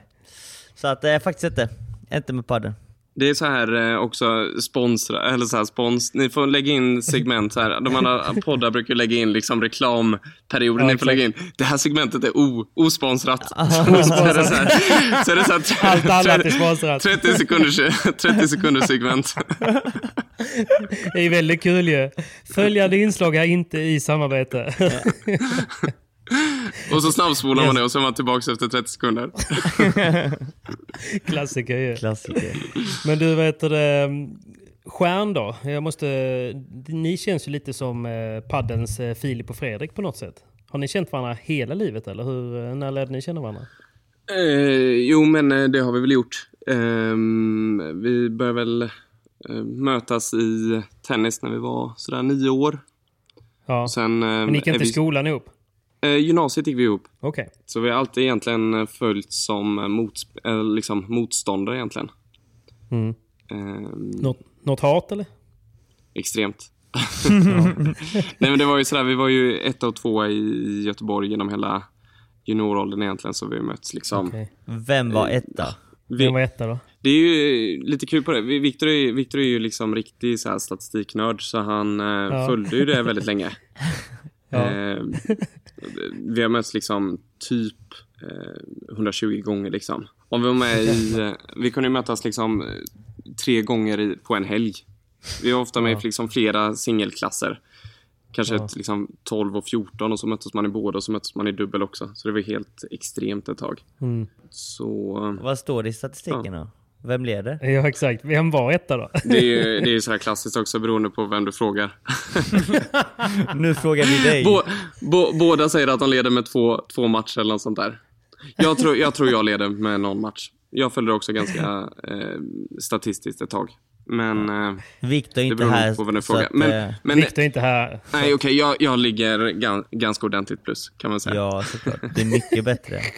Så att det är faktiskt inte, inte med padden. Det är så här eh, också sponsra, eller så här spons. Ni får lägga in segment så här. De andra poddar brukar lägga in liksom reklamperioder. Ja, Ni får lägga in. Det här segmentet är o, osponsrat. så är det så här. Så är det så här Allt annat är sponsrat. 30 sekunders, 30 sekunders segment. Det är väldigt kul ju. Följande inslag är inte i samarbete. Och så snabbspolar man det och så är man tillbaka efter 30 sekunder. Klassiker ju. Klassiker. Men du, vad heter det? Stjärn då? Jag måste, ni känns ju lite som eh, paddens eh, Filip och Fredrik på något sätt. Har ni känt varandra hela livet eller hur, eh, när lärde ni känna varandra? Eh, jo, men eh, det har vi väl gjort. Ehm, vi började väl eh, mötas i tennis när vi var sådär nio år. Ja. Sen, eh, Men ni gick är inte i vi- skolan ihop? Eh, gymnasiet gick vi ihop. Okej. Så vi har alltid egentligen eh, följt som eh, motsp- eller liksom motståndare egentligen. Mm. Ehm, Något, något hat eller? extremt. Nej men det var ju sådär, vi var ju ett och två i Göteborg genom hela junioråldern egentligen så vi har mötts liksom. Okej. Vem var etta? Vi, Vem var etta då? Det är ju lite kul på det. Vi- Victor är, Victor är ju liksom riktig så här statistiknörd så han eh, Ja. följde ju det väldigt länge. Ja. Eh, vi har mötts liksom typ eh, 120 gånger liksom. Om vi var med i, eh, vi kunde mötas liksom eh, tre gånger i, på en helg. Vi var ofta med i liksom flera singelklasser. Kanske Ja. ett, liksom 12 och 14 och så möttes man i båda och så möttes man i dubbel också. Så det var helt extremt ett tag. Mm. Så Vad står det i statistiken då? Vem leder? Ja, exakt. Vem var etta då? det är ju det är så här klassiskt också beroende på vem du frågar. Nu frågar vi dig. Bå, bå, båda säger att de leder med två, två matcher eller något sånt där. Jag tror, jag tror jag leder med någon match. Jag följde också ganska eh, statistiskt ett tag. Men eh, Viktor är inte här. på vem du frågar. att, Men, eh, men Viktor är inte här. nej, okej, jag, jag ligger gan, ganska ordentligt plus kan man säga. Ja, såklart. Det är mycket bättre.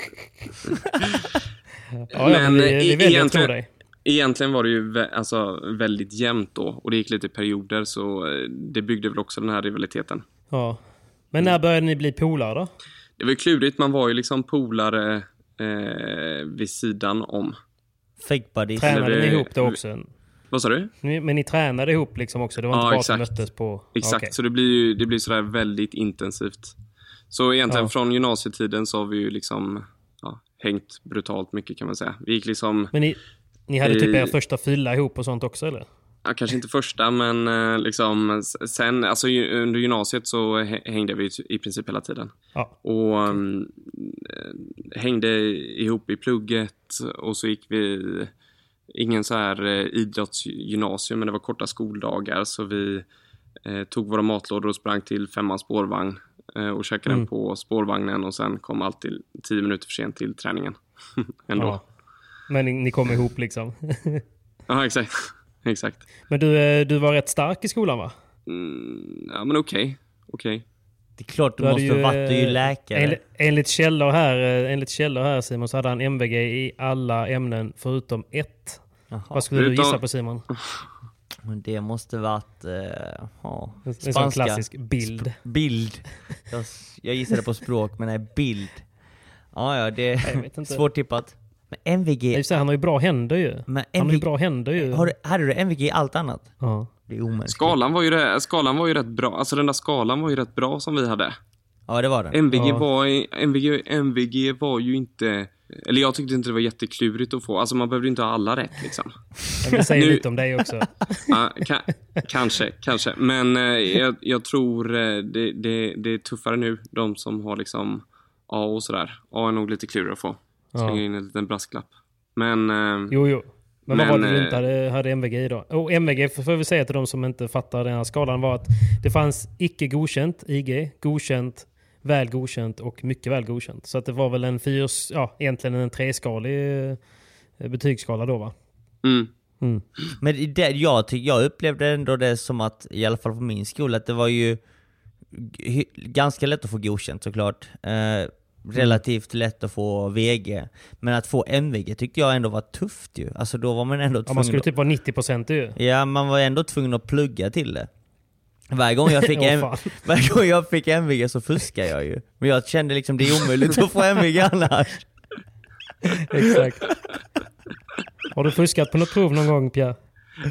Ja, men vi, vi e- väljer att dig. Egentligen var det ju vä- alltså, väldigt jämnt då och det gick lite i perioder så eh, det byggde väl också den här rivaliteten. Ja. Men när började ni bli polare då? Det var ju klurigt, man var ju liksom polare eh, vid sidan om. Fake buddies. Tränade ni ihop då också? Vad sa du? Men ni tränade ihop liksom också? Det var inte Ja, bara att exakt. möttes på... Exakt, Okej. så det blir ju det blir sådär väldigt intensivt. Så egentligen Ja. från gymnasietiden så har vi ju liksom hängt brutalt mycket kan man säga. Vi gick liksom, Men ni, ni hade typ er första fylla ihop och sånt också eller? ja, kanske inte första men eh, liksom sen, alltså under gymnasiet så hä- hängde vi i princip hela tiden. Ja. Och um, hängde ihop i plugget och så gick vi ingen så här eh, idrottsgymnasium men det var korta skoldagar så vi eh, tog våra matlådor och sprang till femman spårvagn och käkade Mm. den på spårvagnen och sen kom alltid tio minuter för sent till träningen. Ändå. Ja. Men ni, ni kom ihop liksom. Ja, exakt. exakt. Men du, eh, du var rätt stark i skolan va? Mm, ja, men okej. Okej. Det är klart du hade måste varit, du är ju eh, läkare. Enligt, enligt, källor här, eh, enligt källor här Simon så hade han MVG i alla ämnen förutom ett. Jaha. Vad skulle du gissa på Simon? Men det måste varit... Uh, ja, En, en sån klassisk bild. Bild. Jag, jag gissade på språk, men nej, bild. Ja, ja, det är vet inte. svårtippat. Men MVG... Sig, han har ju bra händer ju. Men Han har ju MVG bra händer ju. har du, hade du MVG i allt annat? Ja. Det är omänskligt. Skalan, var ju det, skalan var ju rätt bra. Alltså den där skalan var ju rätt bra som vi hade. Ja, det var det. MVG, Ja. var, MVG, MVG var ju inte... Eller jag tyckte inte det var jätteklurigt att få. Alltså man behövde inte ha alla rätt liksom. Men det säger Nu- lite om dig också. Ja, ka, kanske, kanske. Men eh, jag, jag tror eh, det, det, det är tuffare nu. De som har liksom A och sådär. A är nog lite klurigare att få. Slänger Ja. in en liten brasklapp. Men... eh, Jo, jo. Men, vad Men, var det du eh, inte hade, hade MVG i då? Och MVG, får vi säga till de som inte fattar den här skalan, var att det fanns icke godkänt, IG, godkänt, väl godkänt och mycket väl godkänt. Så att det var väl en fyrs, ja egentligen en treskalig eh, betygsskala då va? mm. Mm. Men det, jag, jag upplevde ändå det som att, i alla fall på min skola, att det var ju ganska lätt att få godkänt såklart. Eh, relativt lätt att få VG. Men att få MVG tyckte jag ändå var tufft ju. Alltså då var man ändå Ja, tvungen man skulle typ vara 90% ju. Ja, man var ändå tvungen att plugga till det. Varje gång jag fick, Åh, M- varje gång jag fick MVG så fuskade jag ju. Men jag kände liksom det är omöjligt att få MVG annars. Exakt. Har du fuskat på något prov någon gång Pierre?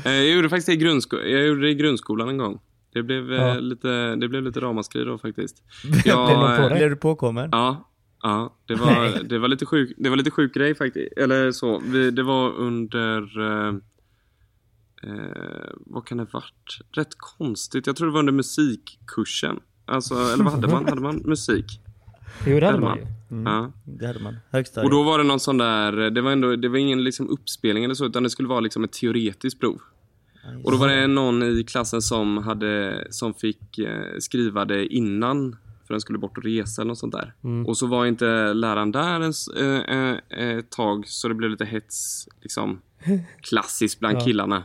Eh, Jag gjorde faktiskt det i, grundsko- jag gjorde det i grundskolan en gång. Det blev, eh, Ja. lite, det blev lite ramaskri då faktiskt. Blev någon på eh? Blev du påkommen? Ja, ja det, var, det, var lite sjuk, det var lite sjuk grej faktiskt. Eller så, vi, det var under... Eh, eh, vad kan det varit? Rätt konstigt. Jag tror det var under musikkursen. Alltså, eller vad hade man? Hade man musik? Jo det hade Hade man ju. Ja. Det hade man. Högstadiet. Och då var det någon sån där, det var, ändå, det var ingen liksom uppspelning eller så, utan det skulle vara liksom ett teoretiskt prov. Och då var det någon i klassen som, hade, som fick eh, skriva det innan för den skulle bort och resa eller något sånt där. Och så var inte läraren där ens, eh, eh, ett tag så det blev lite hets, liksom klassiskt bland Ja. killarna.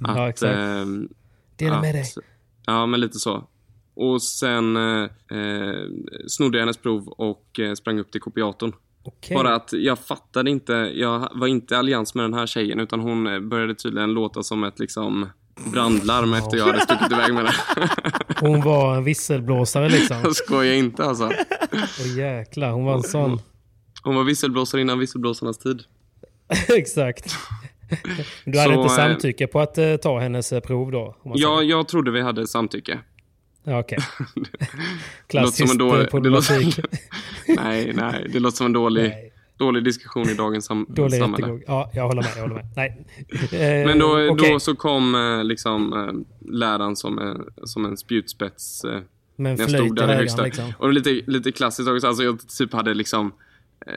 Ja, exakt. ehm, Dela med att- dig. Ja, men lite så. Och sen eh, eh, snodde jag hennes prov och eh, sprang upp till kopiatorn. Okej. Bara att jag fattade inte, jag var inte i allians med den här tjejen utan hon eh, började tydligen låta som ett liksom brandlarm efter jag hade stuckit iväg med henne. Hon var en visselblåsare liksom. Jag skojar inte alltså. Åh jäklar, hon var en sån. Hon var visselblåsare innan visselblåsarnas tid. Exakt. Du hade Så, inte eh, samtycke på att eh, ta hennes eh, prov då? Ja, säger. jag trodde vi hade samtycke. ja Okej. Klassiskt en dålig, problematik. låter, nej, nej, det låter som en dålig, Nej. dålig diskussion i dagens sam, Dålig samhälle. rättegång. Ja, jag håller med. Jag håller med. Nej. Eh, Men då, okej. då så kom liksom läraren som, som en spjutspets eh, Med en när jag stod där högsta. liksom. Och lite, lite klassiskt också, alltså jag typ hade liksom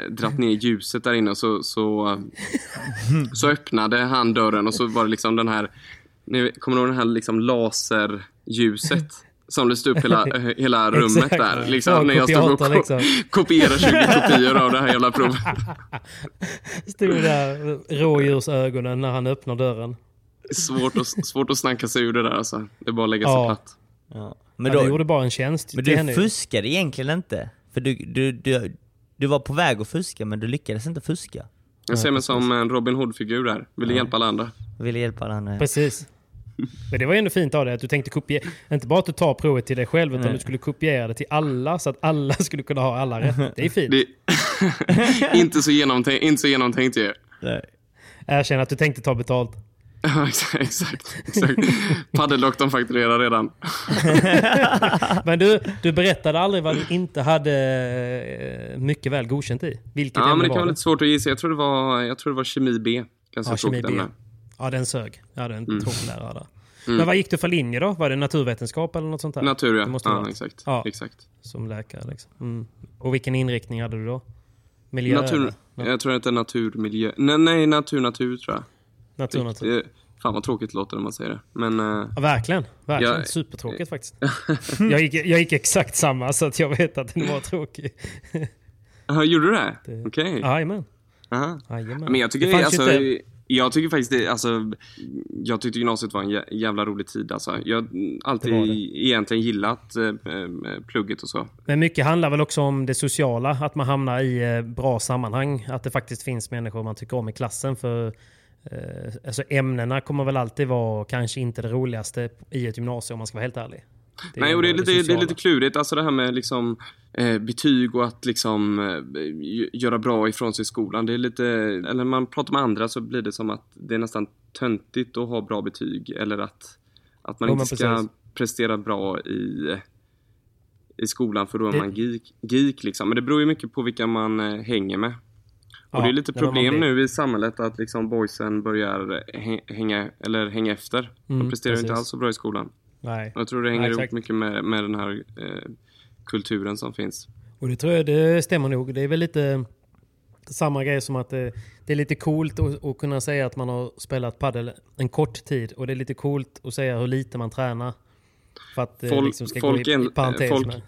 dratt ner ljuset där inne och så, så, eh, så öppnade han dörren och så var det liksom den här, ni kommer du ihåg den här liksom laserljuset? Som lyste upp hela, eh, hela rummet Exakt. där. Ja, Liksom, när jag stod och kopiator, liksom. kopierade 20 kopior av det här jävla provet. Stod där rådjursögonen när han öppnar dörren. Svårt att, svårt att snacka sig ur det där alltså. Det är bara att lägga sig Ja. platt. Ja. Men Men, ja, du då, gjorde bara en tjänst men du henne. fuskade egentligen inte. För du, du, du, du var på väg att fuska, men du lyckades inte fuska. Jag ser mig som en Robin Hood-figur där. Ville hjälpa alla andra. Jag ville hjälpa alla Precis. Men det var ju ändå fint av dig att du tänkte kopiera, inte bara att du tar provet till dig själv utan Nej. du skulle kopiera det till alla så att alla skulle kunna ha alla rätt. Det är fint. Det... inte, så genomtänkt, inte så genomtänkt ju. Erkänn att du tänkte ta betalt. Ja, exakt. exakt. Paddeldoktorn fakturerar redan. Men du, du berättade aldrig vad du inte hade eh, mycket väl godkänt i. Vilket Ja, men det var kan vara lite svårt att gissa. Jag tror det var, jag tror det var kemi B. Ganska Ja, kemi B. Ja, den sög. Jag hade en Mm. tråkig där. Men vad gick du för linje då? Var det naturvetenskap eller något sånt där? Natur, ja. måste ja exakt. Ja. exakt. Som läkare liksom. Mm. Och vilken inriktning hade du då? Miljö? Natur, eller? jag tror att det är naturmiljö. Nej, nej, natur, natur tror jag. Natur, natur. Fan vad tråkigt låter när man säger det. Men eh, Ja, verkligen. verkligen. Ja. Supertråkigt faktiskt. jag, gick, jag gick exakt samma så att jag vet att den var tråkig. aha, gjorde du det? Det- Okej. Aha. Jajamän. Men jag tycker Det alltså, inte- jag tycker faktiskt det, alltså, jag tyckte gymnasiet var en jä- jävla rolig tid alltså. Jag har alltid Det det. egentligen gillat eh, eh, plugget och så. Men mycket handlar väl också om det sociala, att man hamnar i eh, bra sammanhang. Att det faktiskt finns människor man tycker om i klassen. För eh, alltså ämnena kommer väl alltid vara kanske inte det roligaste i ett gymnasium om man ska vara helt ärlig. Nej, och det är, lite, det är sociala. lite klurigt, alltså det här med liksom eh, betyg och att liksom eh, göra bra ifrån sig i skolan. Det är lite, eller när man pratar med andra så blir det som att det är nästan töntigt att ha bra betyg eller att, att man Jo, inte ska precis. prestera bra i, i skolan för då är Det- man geek, geek liksom. Men det beror ju mycket på vilka man eh, hänger med. Och det är lite det problem nu i samhället att liksom boysen börjar hä- hänga, eller hänga efter. De Mm, presterar ju inte precis. alls så bra i skolan. Nej. Jag tror det hänger Nej, ihop mycket med, med den här eh, kulturen som finns. Och det tror jag det stämmer nog. Det är väl lite samma grej som att det, det är lite coolt att, att kunna säga att man har spelat padel en kort tid. Och det är lite coolt att säga hur lite man tränar. För att det Folk- liksom ska folk gå i, i parentes folk- med.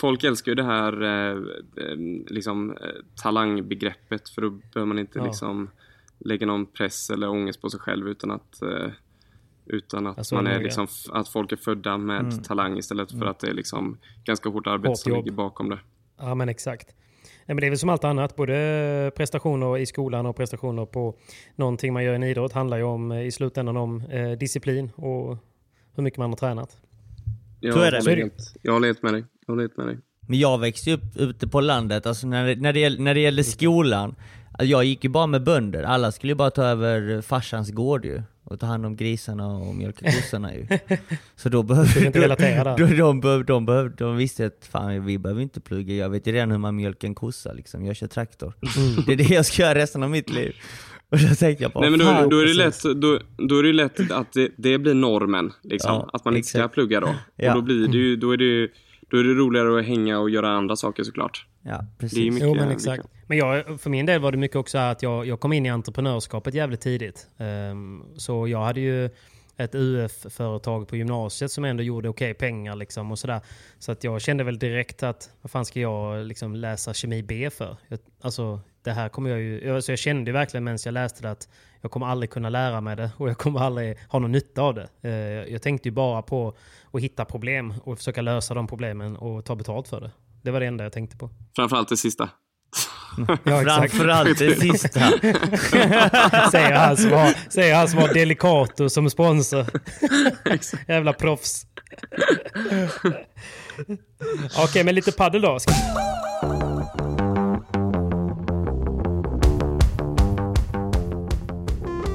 Folk älskar ju det här eh, eh, liksom, eh, talangbegreppet för då behöver man inte Ja. liksom lägga någon press eller ångest på sig själv utan att, eh, utan att, Ja, så man är liksom, att folk är födda med Mm. talang istället för att det är liksom ganska hårt arbete Hårt som jobb. ligger bakom det. Ja men exakt. Nej, men det är väl som allt annat, både prestationer i skolan och prestationer på någonting man gör i en idrott handlar ju om eh, i slutändan om eh, disciplin och hur mycket man har tränat. Jag Så är det. håller helt- Jag håller helt med dig. Jag håller helt med dig. Men jag växte upp ute på landet, alltså när det, när det, när det gällde skolan, alltså jag gick ju bara med bönder, alla skulle ju bara ta över farsans gård ju. Och ta hand om grisarna och mjölka kossorna ju. Så då behövde inte relatera där. de, de, behöv- de, behöv- de visste att fan vi behöver inte plugga, jag vet ju redan hur man mjölkar en kossa liksom, jag kör traktor. Mm. Det är det jag ska göra resten av mitt liv. Och då tänkte jag bara, Nej men då, då, är det precis. lätt, då, då är det lätt att det, det blir normen. Liksom, Ja, att man inte ska plugga då. Ja. Och då blir det ju, då är det ju då är det roligare att hänga och göra andra saker såklart. Ja, Det är precis. mycket Jo men exakt. lika. Men jag, för min del var det mycket också att jag, jag kom in i entreprenörskapet jävligt tidigt. Ehm, så jag hade ju ett UF-företag på gymnasiet som ändå gjorde okej pengar liksom och sådär. Så att jag kände väl direkt att vad fan ska jag liksom läsa kemi B för? Jag, alltså det här kommer jag ju... Alltså jag kände verkligen medan jag läste det att jag kommer aldrig kunna lära mig det och jag kommer aldrig ha någon nytta av det. Eh, jag tänkte ju bara på att hitta problem och försöka lösa de problemen och ta betalt för det. Det var det enda jag tänkte på. Framförallt det sista. Ja. Framförallt det sista. säger, han som har, säger han som har Delicato som sponsor. Jävla proffs. Okej, men lite paddel då. Ska-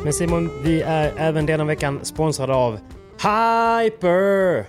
Men Simon, vi är även denna veckan sponsrade av Hyper!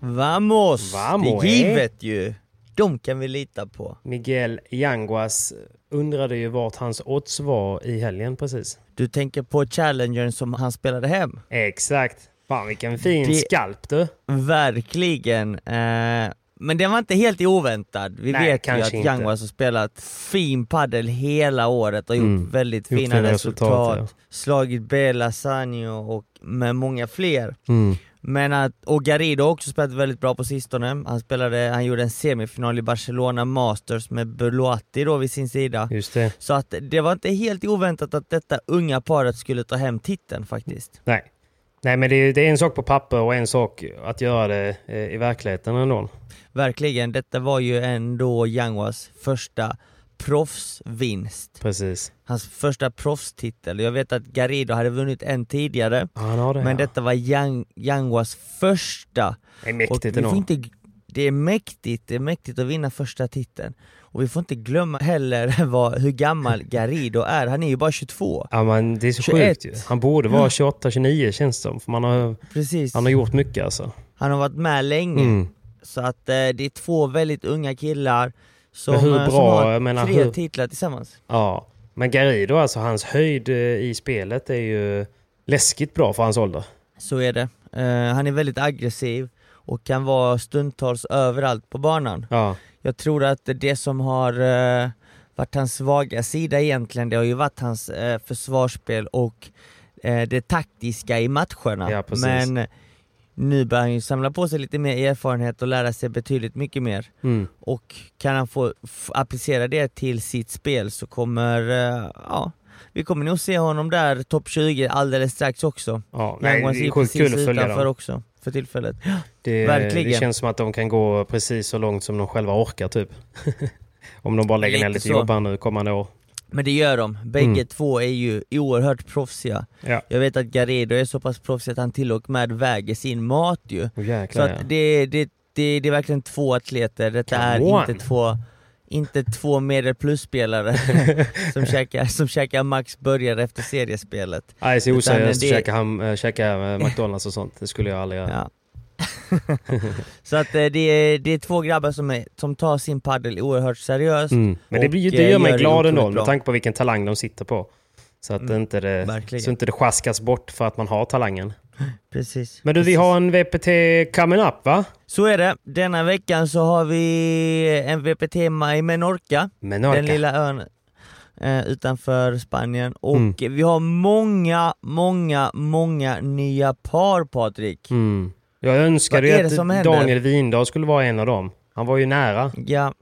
Vamos! Vamos, det är eh? givet ju. De kan vi lita på. Miguel Yanguas undrade ju vart hans odds var i helgen precis. Du tänker på challengern som han spelade hem? Exakt. Fan vilken fin Det- skalp du. Verkligen. Eh, men den var inte helt oväntad. Vi Nej, vet ju att. Yanguas har spelat fin paddel hela året och gjort Mm. väldigt Gjort fina fina resultat. resultat, Slagit Bela Sanjo och med många fler. Mm. Men att, och Garrido har också spelat väldigt bra på sistone. Han, spelade, han gjorde en semifinal i Barcelona Masters med Beloatti då vid sin sida. Just det. Så att det var inte helt oväntat att detta unga paret skulle ta hem titeln faktiskt. Nej. Nej men det är, det är en sak på papper och en sak att göra det eh, i verkligheten ändå. Verkligen, detta var ju ändå Yanguas första proffsvinst. Precis. Hans första proffstitel. Jag vet att Garrido hade vunnit en tidigare, Ja, det. men ja. detta var Yang, Yanguas första. det är Och mäktigt vi får inte, det är mäktigt, det är mäktigt att vinna första titeln. Och vi får inte glömma heller vad, hur gammal Garrido är, han är ju bara 22. Ja men det är så 21. sjukt ju. Han borde vara 28-29 känns det som. För man har, Precis. han har gjort mycket alltså. Han har varit med länge. Mm. Så att eh, det är två väldigt unga killar som, Men hur eh, som bra, har jag menar, tre hur- titlar tillsammans. Ja. Men Garrido alltså, hans höjd eh, i spelet är ju läskigt bra för hans ålder. Så är det. Eh, han är väldigt aggressiv och kan vara stundtals överallt på banan. Ja. Jag tror att det som har eh, varit hans svaga sida egentligen, det har ju varit hans eh, försvarsspel och det taktiska i matcherna. Ja, precis. Men nu börjar han ju samla på sig lite mer erfarenhet och lära sig betydligt mycket mer. Mm. Och kan han få applicera det till sitt spel så kommer, eh, ja, vi kommer nog se honom där topp 20 alldeles strax också. Ja, nej, det är ju sjukt kul att följa dem. också för tillfället. Det, Verkligen. det känns som att de kan gå precis så långt som de själva orkar typ. Om de bara lägger ner Lite lite så. jobb här nu kommande år. Men det gör de, bägge Mm. två är ju oerhört proffsiga. Ja. Jag vet att Garrido är så pass proffsig att han till och med väger sin mat ju. Oh, Så jäklar, att ja. det, det, det, det är verkligen två atleter, detta Come är on. inte två inte två medel plus-spelare som, käkar, som käkar max burgare efter seriespelet. Nej, det är oseriöst att käka, ham, äh, käka äh, McDonalds och sånt. Det skulle jag aldrig göra. Ja. så att eh, det är, det är två grabbar som, är, som tar sin paddel oerhört seriöst. Mm. Men det, blir, eh, det gör mig glad ändå med tanke på vilken talang de sitter på. Så att Mm, inte det, verkligen. så inte det skaskas bort för att man har talangen. Precis. Men du, vi precis. har en VPT coming up va? Så är det. Denna veckan så har vi en VPT i Menorca, Menorca. den lilla ön eh, utanför Spanien. Och Mm. vi har många, många, många nya par Patrik. Mm. Jag är ju att? Daniel Windahl skulle vara en av dem. Han var ju nära. Ja,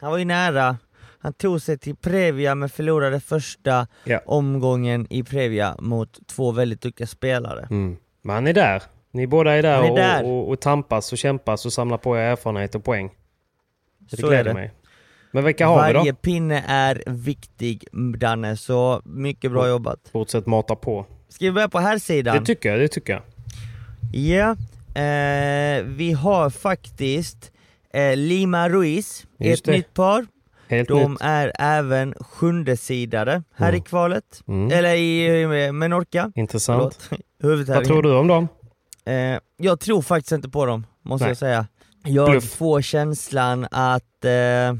han var ju nära. Han tog sig till Previa men förlorade första Ja. omgången i Previa mot två väldigt duktiga spelare. Mm. Men han är där. Ni båda är där, är och, där. Och, och tampas och kämpas och samlar på er erfarenhet och poäng. Så det Så är gläder det. mig. Men vilka har vi Varje då? pinne är viktig Danne, så mycket bra jobbat. Fortsätt mata på. Ska vi börja på här sidan? Det tycker jag, det tycker jag. Ja, eh, vi har faktiskt eh, Lima Ruiz, Just ett det. nytt par. Helt De nytt. är även sjunde sidare här Mm. i kvalet, Mm. eller i Menorca. Intressant. Vad tror du om dem? Eh, jag tror faktiskt inte på dem, måste Nej. jag säga. Jag Bluff. får känslan att eh,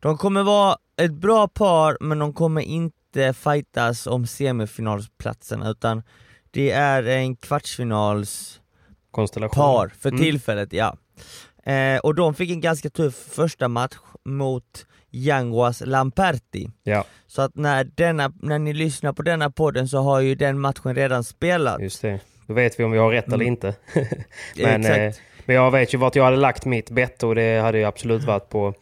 de kommer vara ett bra par, men de kommer inte fightas om semifinalsplatserna, utan det är en kvartsfinals Konstellation. par för Mm. tillfället, ja. Eh, och de fick en ganska tuff första match mot Yanguas Lamperti. Ja, Så att när, denna, när ni lyssnar på denna podden så har ju den matchen redan spelats. just det. Då vet vi om vi har rätt eller Mm. inte. men, eh, men jag vet ju vart jag hade lagt mitt bett och det hade ju absolut varit på,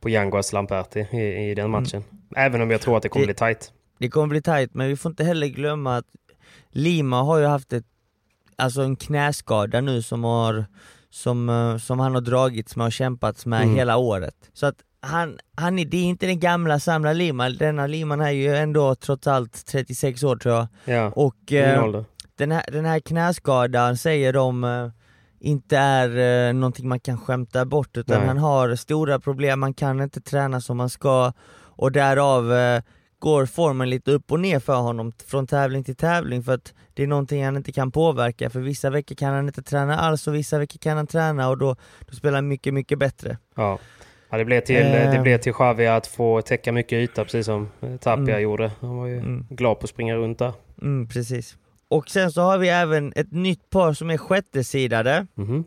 på Yanguas Lamperti i, i den matchen. Även om jag tror att det kommer Mm. Det- bli tight. Det kommer bli tight, men vi får inte heller glömma att Lima har ju haft ett, alltså en knäskada nu som har som, eh, som han har dragits med och kämpats med Mm. hela året. Så att han, han är, det är inte den gamla samla Lima, denna Liman är ju ändå trots allt 36 år tror jag. Ja, Och eh, den, här, den här knäskadan säger de eh, inte är eh, någonting man kan skämta bort utan Nej. han har stora problem, man kan inte träna som man ska och därav eh, går formen lite upp och ner för honom från tävling till tävling för att det är någonting han inte kan påverka för vissa veckor kan han inte träna alls och vissa veckor kan han träna och då, då spelar han mycket, mycket bättre. Ja. Ja, det blev till, Eh. det blev till Xavi att få täcka mycket yta precis som eh, Tapia Mm. gjorde. Han var ju Mm. glad på att springa runt där. Mm, precis. Och sen så har vi även ett nytt par som är sjättesidade Mhm.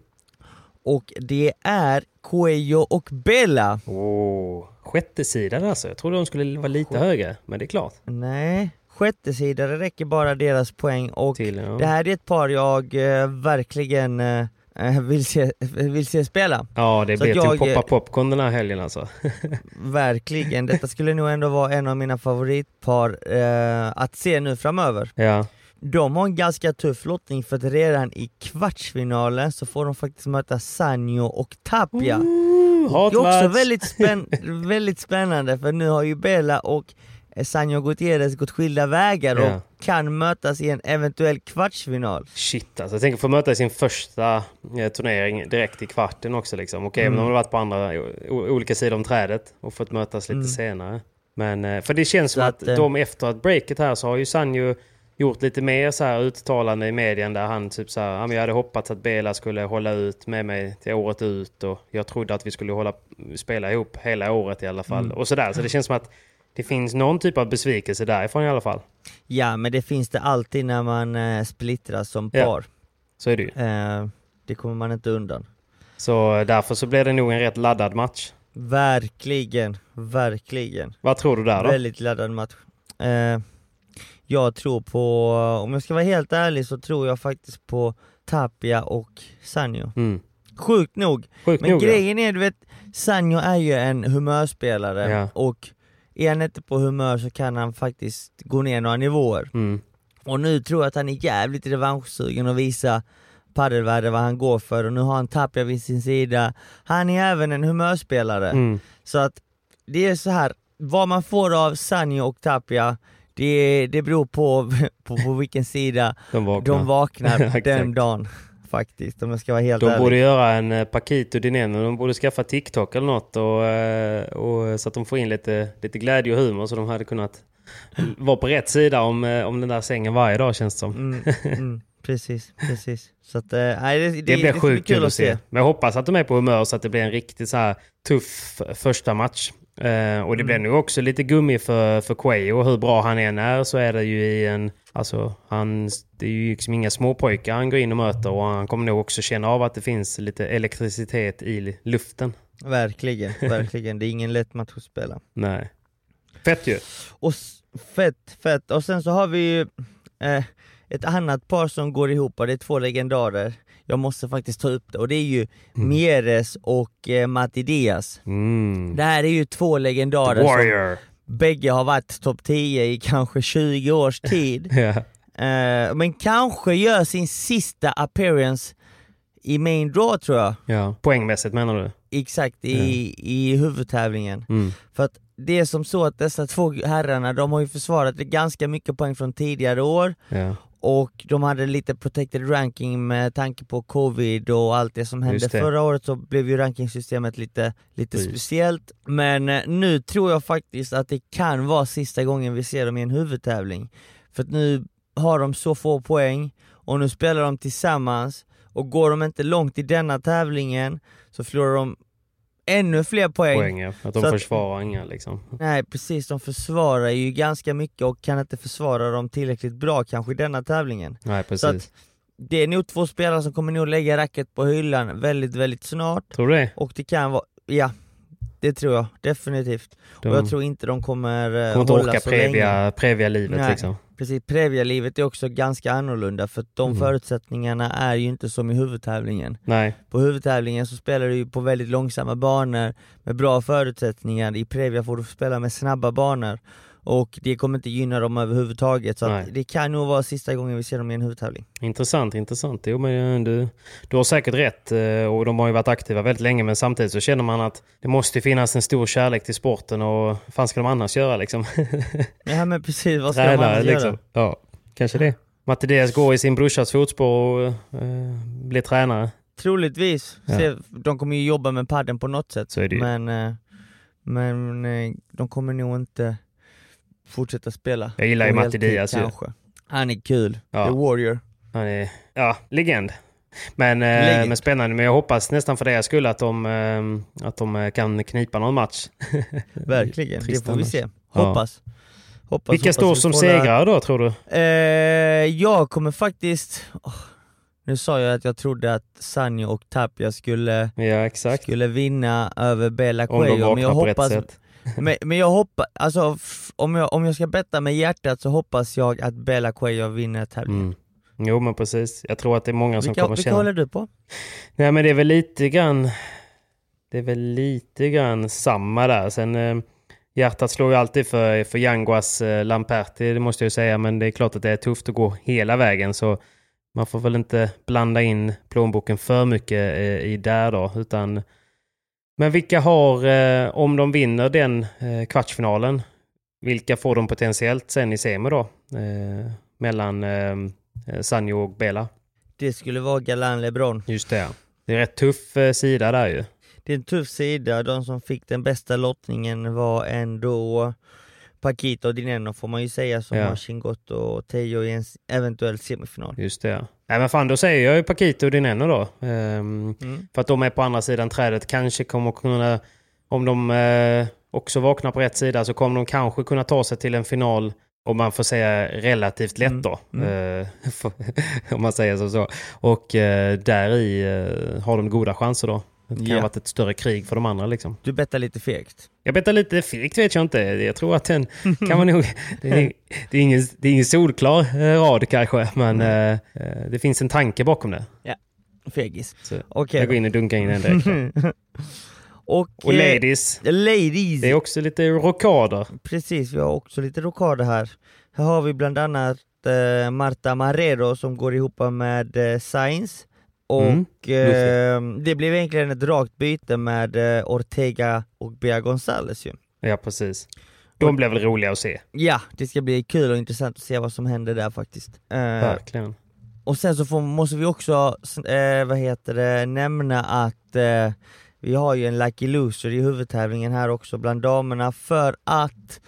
Och det är Cuello och Bella. Åh, sjätte sidan alltså. Jag trodde de skulle vara lite högre, men det är klart. Nej, sjättesidare räcker bara deras poäng och Till, ja. det här är ett par jag eh, verkligen eh, eh, vill, se, vill se spela. Ja, det Så att till jag- poppa popcorn den här helgen alltså. Verkligen, detta skulle nog ändå vara en av mina favoritpar eh, att se nu framöver. ja. De har en ganska tuff lottning för att redan i kvartsfinalen så får de faktiskt möta Sanjo och Tapia. Det är också väldigt, spänn väldigt spännande för nu har ju Bella och eh, Sanjo Gutierrez gått skilda vägar Ja. och kan mötas i en eventuell kvartsfinal. Shit alltså. Jag tänker få möta i sin första eh, turnering direkt i kvarten också liksom. Okej, Mm. men de har varit på andra, olika sidor om trädet och fått mötas lite Mm. senare. Men, eh, för det känns som Så att, att, eh, de efter att breaket här så har ju Sanjo gjort lite mer så här uttalande i medien där han typ så här, ja, jag hade hoppats att Bela skulle hålla ut med mig till året ut och jag trodde att vi skulle hålla, spela ihop hela året i alla fall. Mm. Och sådär, så det känns som att det finns någon typ av besvikelse därifrån i alla fall. Ja men det finns det alltid när man eh, splittras som Ja. par. Så är det ju. Eh, det kommer man inte undan. Så därför så blir det nog en rätt laddad match. Verkligen, verkligen. Vad tror du där då? Väldigt laddad match. Eh, jag tror på, om jag ska vara helt ärlig så tror jag faktiskt på Tapia och Sanjo. Mm. Sjukt nog. Sjukt Men nog, ja. grejen är, du vet, Sanjo är ju en humörspelare Ja. och är han inte på humör så kan han faktiskt gå ner några nivåer. Mm. Och nu tror jag att han är jävligt revanschsugen och visa paddelvärlden vad han går för och nu har han Tapia vid sin sida. Han är även en humörspelare. Mm. Så att det är så här, vad man får av Sanjo och Tapia, det, det beror på, på, på vilken sida De vaknar. de vaknar den dagen faktiskt, om jag ska vara helt De ärlig. borde göra en eh, Paquito Dineno, de borde skaffa TikTok eller något och, eh, och, så att de får in lite, lite glädje och humor så de hade kunnat vara på rätt sida om, eh, om den där sängen varje dag känns det som. Mm, mm, precis, precis. Så att, eh, nej, det, det, Det blir sjukt kul att se. Men jag hoppas att de är på humör så att det blir en riktigt så här tuff första match. Eh, och det blir Mm. nog också lite gummi för, för Quayo. Hur bra han än är så är det ju i en... Alltså, han, det är ju liksom inga småpojkar han går in och möter och han kommer nog också känna av att det finns lite elektricitet i luften. Verkligen, verkligen. Det är ingen lätt match att spela. Nej. Fett ju. Och fett, fett. Och sen så har vi ju eh, ett annat par som går ihop och det är två legendarer. Jag måste faktiskt ta upp det och det är ju Mieres och eh, Matti Diaz. Mm. Det här är ju två legendarer som bägge har varit topp 10 i kanske 20 års tid. Ja. Eh, men kanske gör sin sista appearance i main draw tror jag. ja. Poängmässigt menar du? Exakt, i, i huvudtävlingen. Mm. För att det är som så att dessa två herrarna, de har ju försvarat ganska mycket poäng från tidigare år Ja. Och de hade lite protected ranking med tanke på covid och allt det som hände det. förra året så blev ju rankingsystemet lite, lite Precis. speciellt. Men eh, nu tror jag faktiskt att det kan vara sista gången vi ser dem i en huvudtävling. För att nu har de så få poäng och nu spelar de tillsammans och går de inte långt i denna tävlingen så förlorar de ännu fler poäng. Poäng, ja. Att de Så att- försvarar inga liksom. Nej precis, de försvarar ju ganska mycket och kan inte försvara dem tillräckligt bra kanske i denna tävlingen. Nej, Så precis. att det är nog två spelare som kommer nog lägga racket på hyllan väldigt, väldigt snart. Tror du det? Och det kan vara, ja, det tror jag definitivt. De Och jag tror inte de kommer, eh, kommer inte hålla orka så länge. previa, previa livet Nej, liksom. Precis, Previa-livet är också ganska annorlunda för de Mm. förutsättningarna är ju inte som i huvudtävlingen. Nej, På huvudtävlingen så spelar du ju på väldigt långsamma banor med bra förutsättningar, i Previa får du spela med snabba banor och det kommer inte gynna dem överhuvudtaget så det kan nog vara sista gången vi ser dem i en huvudtävling. intressant, intressant. Jo, men eh, du, du har säkert rätt eh, och de har ju varit aktiva väldigt länge men samtidigt så känner man att det måste finnas en stor kärlek till sporten och vad ska de annars göra liksom? Ja men precis, vad ska de Tränare annars liksom. göra? Ja, kanske det. Mattias går i sin brorsas fotspår och eh, blir tränare. Troligtvis, Ja. Se, de kommer ju jobba med padden på något sätt men, eh, men de kommer nog inte fortsätta spela. Jag gillar ju Matti Diaz ju. Han är kul, Ja. the warrior. Han är, ja, legend. Men, eh, Legend. men spännande. Men jag hoppas nästan för deras skull att de, eh, att de eh, kan knipa någon match. Verkligen, det får vi se. Ja. Hoppas. hoppas Vilka hoppas står vi som segrare då tror du? Eh, jag kommer faktiskt... åh, nu sa jag att jag trodde att Sanjo och Tapia skulle, Ja, skulle vinna över de Coelho, men jag hoppas... Men, men jag hoppas, alltså om jag, om jag ska betta med hjärtat så hoppas jag att Bella Coelho vinner tävlingen. Mm. Jo men precis. Jag tror att det är många som Vilka, kommer vilka känna... håller du på? Nej men det är väl lite grann... Det är väl lite grann samma där. Sen eh, hjärtat slår ju alltid för, för Yanguas eh, Lamperti, det måste jag ju säga. Men det är klart att det är tufft att gå hela vägen. Så man får väl inte blanda in plånboken för mycket eh, i där då. Utan... Men vilka har, eh, om de vinner den eh, kvartsfinalen, vilka får de potentiellt sen i semi då? Eh, mellan Sanjo och Bela. Det skulle vara Galan LeBron. Just det. Det är rätt tuff sida där ju. Det är en tuff sida, de som fick den bästa lottningen var ändå Paquito och Dineno får man ju säga som Ja. har Chingotto och Teo i en eventuell semifinal. Just det. Nej men fan, då säger jag ju Paquito och Dineno då. Ehm, Mm. För att de är på andra sidan trädet. Kanske kommer kunna, om de eh, också vaknar på rätt sida, så kommer de kanske kunna ta sig till en final, om man får säga relativt lätt Mm. då. Mm. Eh, om man säger så. så. Och eh, där i eh, har de goda chanser då. Det kan Ja. ha varit ett större krig för de andra liksom. Du bettar lite fegt. Jag bettar lite fegt vet jag inte. Jag tror att den kan man nog... Det är, det är, ingen, det är ingen solklar eh, rad kanske, men eh, eh, det finns en tanke bakom det. Fegis. Så Okej jag går in och dunkar in den direkt. och, Och ladies, ladies. det är också lite rockader. Precis, vi har också lite rockader här. Här har vi bland annat eh, Marta Marrero som går ihop med eh, Sainz. Och Mm, eh, det blev egentligen ett rakt byte med eh, Ortega och Bea Gonzales ju. Ja, precis. De blev väl roliga att se. Ja, det ska bli kul och intressant att se vad som händer där faktiskt. Eh, Verkligen. och sen så får, måste vi också, eh, vad heter det, nämna att eh, vi har ju en Lucky Loser i huvudtävlingen här också bland damerna för att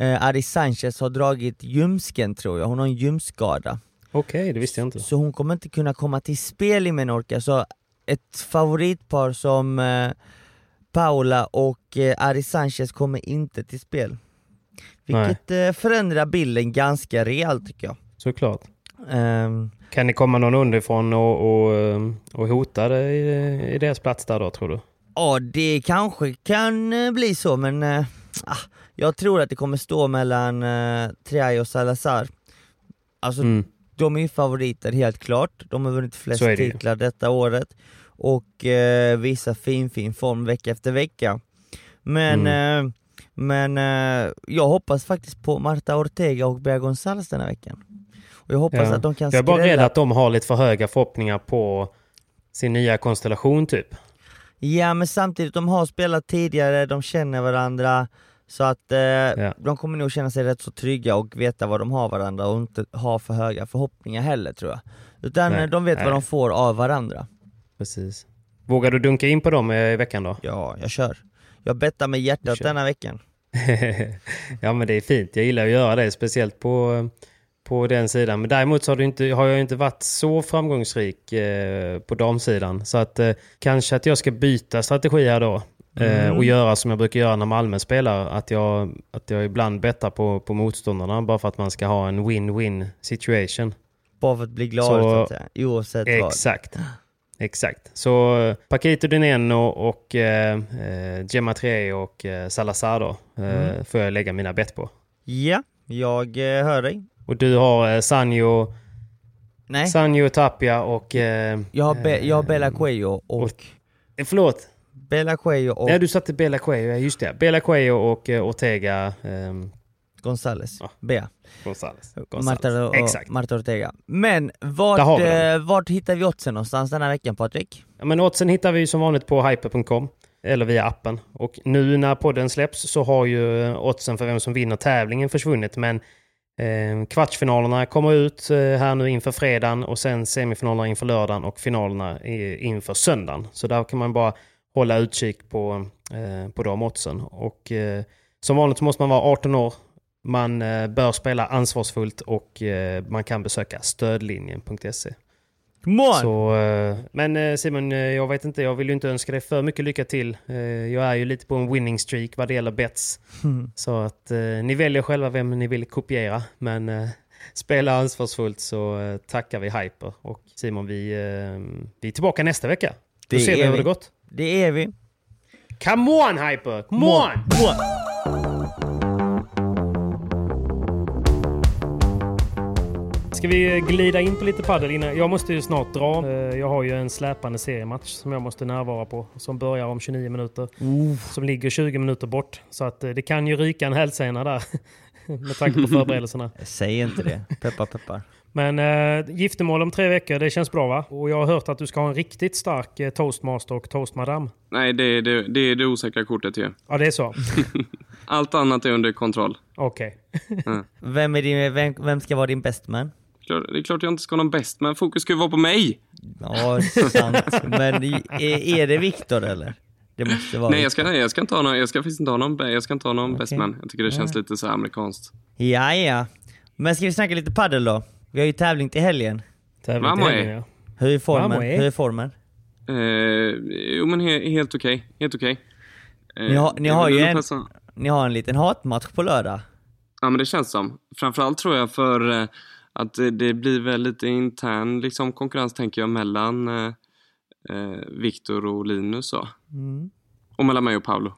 eh, Ari Sanchez har dragit ljumsken tror jag, hon har en ljumskskada. Okej, det visste jag inte. Så hon kommer inte kunna komma till spel i Menorca, så ett favoritpar som eh, Paula och eh, Ari Sanchez kommer inte till spel. Vilket eh, förändrar bilden ganska rejält tycker jag. Såklart. Ehm, Kan det komma någon underifrån och, och, eh, och hota det i, i deras plats där då, tror du? Ja, det kanske kan eh, bli så, men ah, jag tror att det kommer stå mellan eh, Triay och Salazar. Alltså, Mm. De är ju favoriter helt klart. De har vunnit flest det titlar detta året och eh, visar fin, fin form vecka efter vecka. Men, Mm. eh, men eh, jag hoppas faktiskt på Marta Ortega och Bea Gonzales den här veckan. Och jag hoppas Ja. att de kan Jag är bara rädd skrälla att de har lite för höga förhoppningar på sin nya konstellation typ. Ja men samtidigt, de har spelat tidigare, de känner varandra Så att eh, de kommer nog känna sig rätt så trygga och veta vad de har varandra och inte ha för höga förhoppningar heller tror jag Utan Nej, eh, de vet nej. vad de får av varandra Precis. Vågar du dunka in på dem eh, i veckan då? Ja, jag kör Jag bettar med hjärtat denna veckan ja men det är fint. Jag gillar att göra det, speciellt på, på den sidan. Men däremot så har, du inte, har jag inte varit så framgångsrik eh, på damsidan. Så att eh, kanske att jag ska byta strategi här då. Eh, Mm. och göra som jag brukar göra när Malmö spelar. Att jag, att jag ibland bettar på, på motståndarna bara för att man ska ha en win-win situation. Bara för att bli glad Så- så, att säga, oavsett vad Exakt. Exakt. Så Paquito Dineno och eh, eh, Gemma Tre och eh, Salazar då, eh, Mm. får jag lägga mina bett på. Ja, jag eh, hör dig Och du har eh, Sanjo, Nej, Sanjo Tapia och... Eh, jag har, Be- jag har Bela Cuello och... eh, förlåt. Bela Cuello och Nej, du satte Bela Cuello, ja just det. Bela Cuello och eh, Ortega ehm, Gonzales. Ja. Bea. Gonzales. Marta, och, Exakt. Marta Ortega. Men vart, eh, vart hittar vi oddsen någonstans den här veckan Patrik? Ja, men oddsen hittar vi som vanligt på hyper.com eller via appen. Och nu när podden släpps så har ju oddsen för vem som vinner tävlingen försvunnit. Men eh, kvartsfinalerna kommer ut eh, här nu inför fredagen och sen semifinalerna inför lördagen och finalerna inför söndagen. Så där kan man bara hålla utkik på, eh, på de oddsen. Och eh, som vanligt så måste man vara 18 år. Man eh, bör spela ansvarsfullt och man kan besöka stödlinjen.se. Så, men Simon, jag vet inte, jag vill ju inte önska dig för mycket lycka till. Jag är ju lite på en winning streak vad det gäller bets. Så att ni väljer själva vem ni vill kopiera. Men spela ansvarsfullt så tackar vi Hyper. Och Simon, vi, vi är tillbaka nästa vecka. Då ser vi hur det gått. Det är vi. Come on Hyper! Come on! Ska vi glida in på lite paddel innan? Jag måste ju snart dra. Eh, Jag har ju en släpande seriematch som jag måste närvara på. Som börjar om 29 minuter. Som ligger 20 minuter bort. Så att eh, det kan ju ryka en hälsena där. Med tanke på förberedelserna. Säg inte det. Peppar peppar. Men äh, giftermål om tre veckor, det känns bra va? Och jag har hört att du ska ha en riktigt stark eh, toastmaster och toastmadam. Nej, det är det, det, är det osäkra kortet ju. Ja, det är så. Allt annat är under kontroll. Okej. Vem, är din, vem, vem ska vara din best man? Klart- Det är klart jag inte ska ha någon bäst, men fokus ska ju vara på mig. Ja, sant. Men är, är det Viktor eller? Det måste vara Nej, jag ska, nej, jag ska inte ha någon, jag ska faktiskt inte ha någon, jag ska inte ha någon best Okej. man. Jag tycker det känns Ja. lite så här amerikanskt. Ja, ja. Men ska vi snacka lite paddel då? Vi har ju tävling till helgen. Tävling till är. helgen, ja. Hur är formen? Är. Hur är formen? Eh, jo, men he, helt okej. Helt okej. Eh, Ni har, ni har ju en, ni har en liten hatmatch på lördag. Ja, men det känns som. Framförallt tror jag för eh, att det, det blir väl lite intern liksom, konkurrens, tänker jag, mellan eh, eh, Viktor och Linus. Så. Mm. Och mellan mig och Paolo.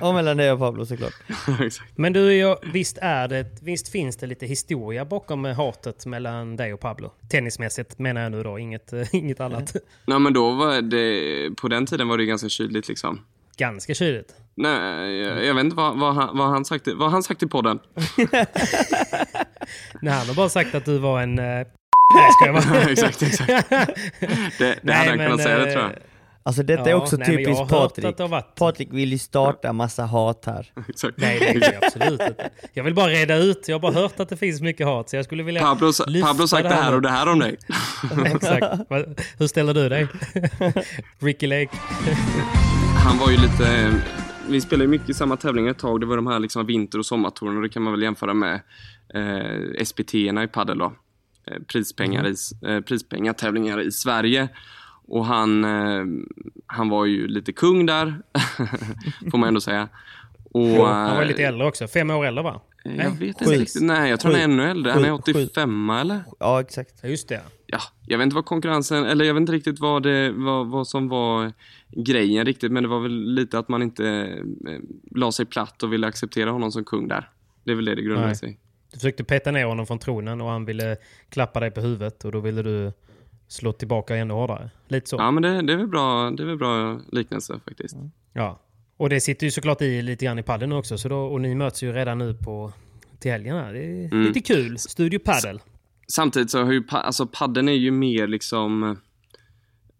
Och mellan dig och Pablo såklart. Exakt. Men du, jag, visst, är det, visst finns det lite historia bakom eh, hatet mellan dig och Pablo? Tennismässigt menar jag nu då, inget, eh, inget annat. Nej, men då var det, på den tiden var det ganska kyligt liksom. Ganska kyligt. Nej, jag, jag vet inte vad, vad, han, vad, han sagt, vad han sagt i podden. Nej, han har bara sagt att du var en... eh, Nej, ska jag vara? exakt, exakt. Det, det hade han kunnat säga, det tror jag. Alltså detta är Ja, också nej, jag typiskt Patrik. det varit- Patrik vill ju starta massa hat här. Exakt. Nej, det är det absolut inte. Jag vill bara reda ut. Jag har bara hört att det finns mycket hat. Så jag skulle vilja Pablo, lyfta Pablo sagt det här och det här om dig. Exakt. Hur ställer du dig? Ricky Lake. Han var ju lite... Vi spelade ju mycket i samma tävlingar ett tag. Det var de här liksom vinter och sommartouren och det kan man väl jämföra med eh, SPT-erna i padel då. Eh, prispengar i, eh, prispengatävlingar i Sverige. Och han, eh, han var ju lite kung där, får man ändå säga. Och, Han var eh, lite äldre också. Fem år äldre va? Jag vet Sju. inte riktigt. Nej, jag tror han är ännu äldre. Han är Sju. 85 eller? Ja, exakt. Ja, just det. Ja, jag vet inte vad konkurrensen, eller jag vet inte riktigt vad, det, vad, vad som var grejen riktigt, men det var väl lite att man inte eh, la sig platt och ville acceptera honom som kung där. Det är väl det det grundar Nej. sig. Du försökte peta ner honom från tronen och han ville klappa dig på huvudet och då ville du slå tillbaka ännu hårdare. Lite så. Ja, men det, det är väl bra, det är väl bra liknelse faktiskt. Ja. Och det sitter ju såklart i lite grann i padden också. Så då, och ni möts ju redan nu på till helgen här. Det är Mm. lite kul. Studio Paddle. Samtidigt så har ju, alltså padden är ju mer liksom,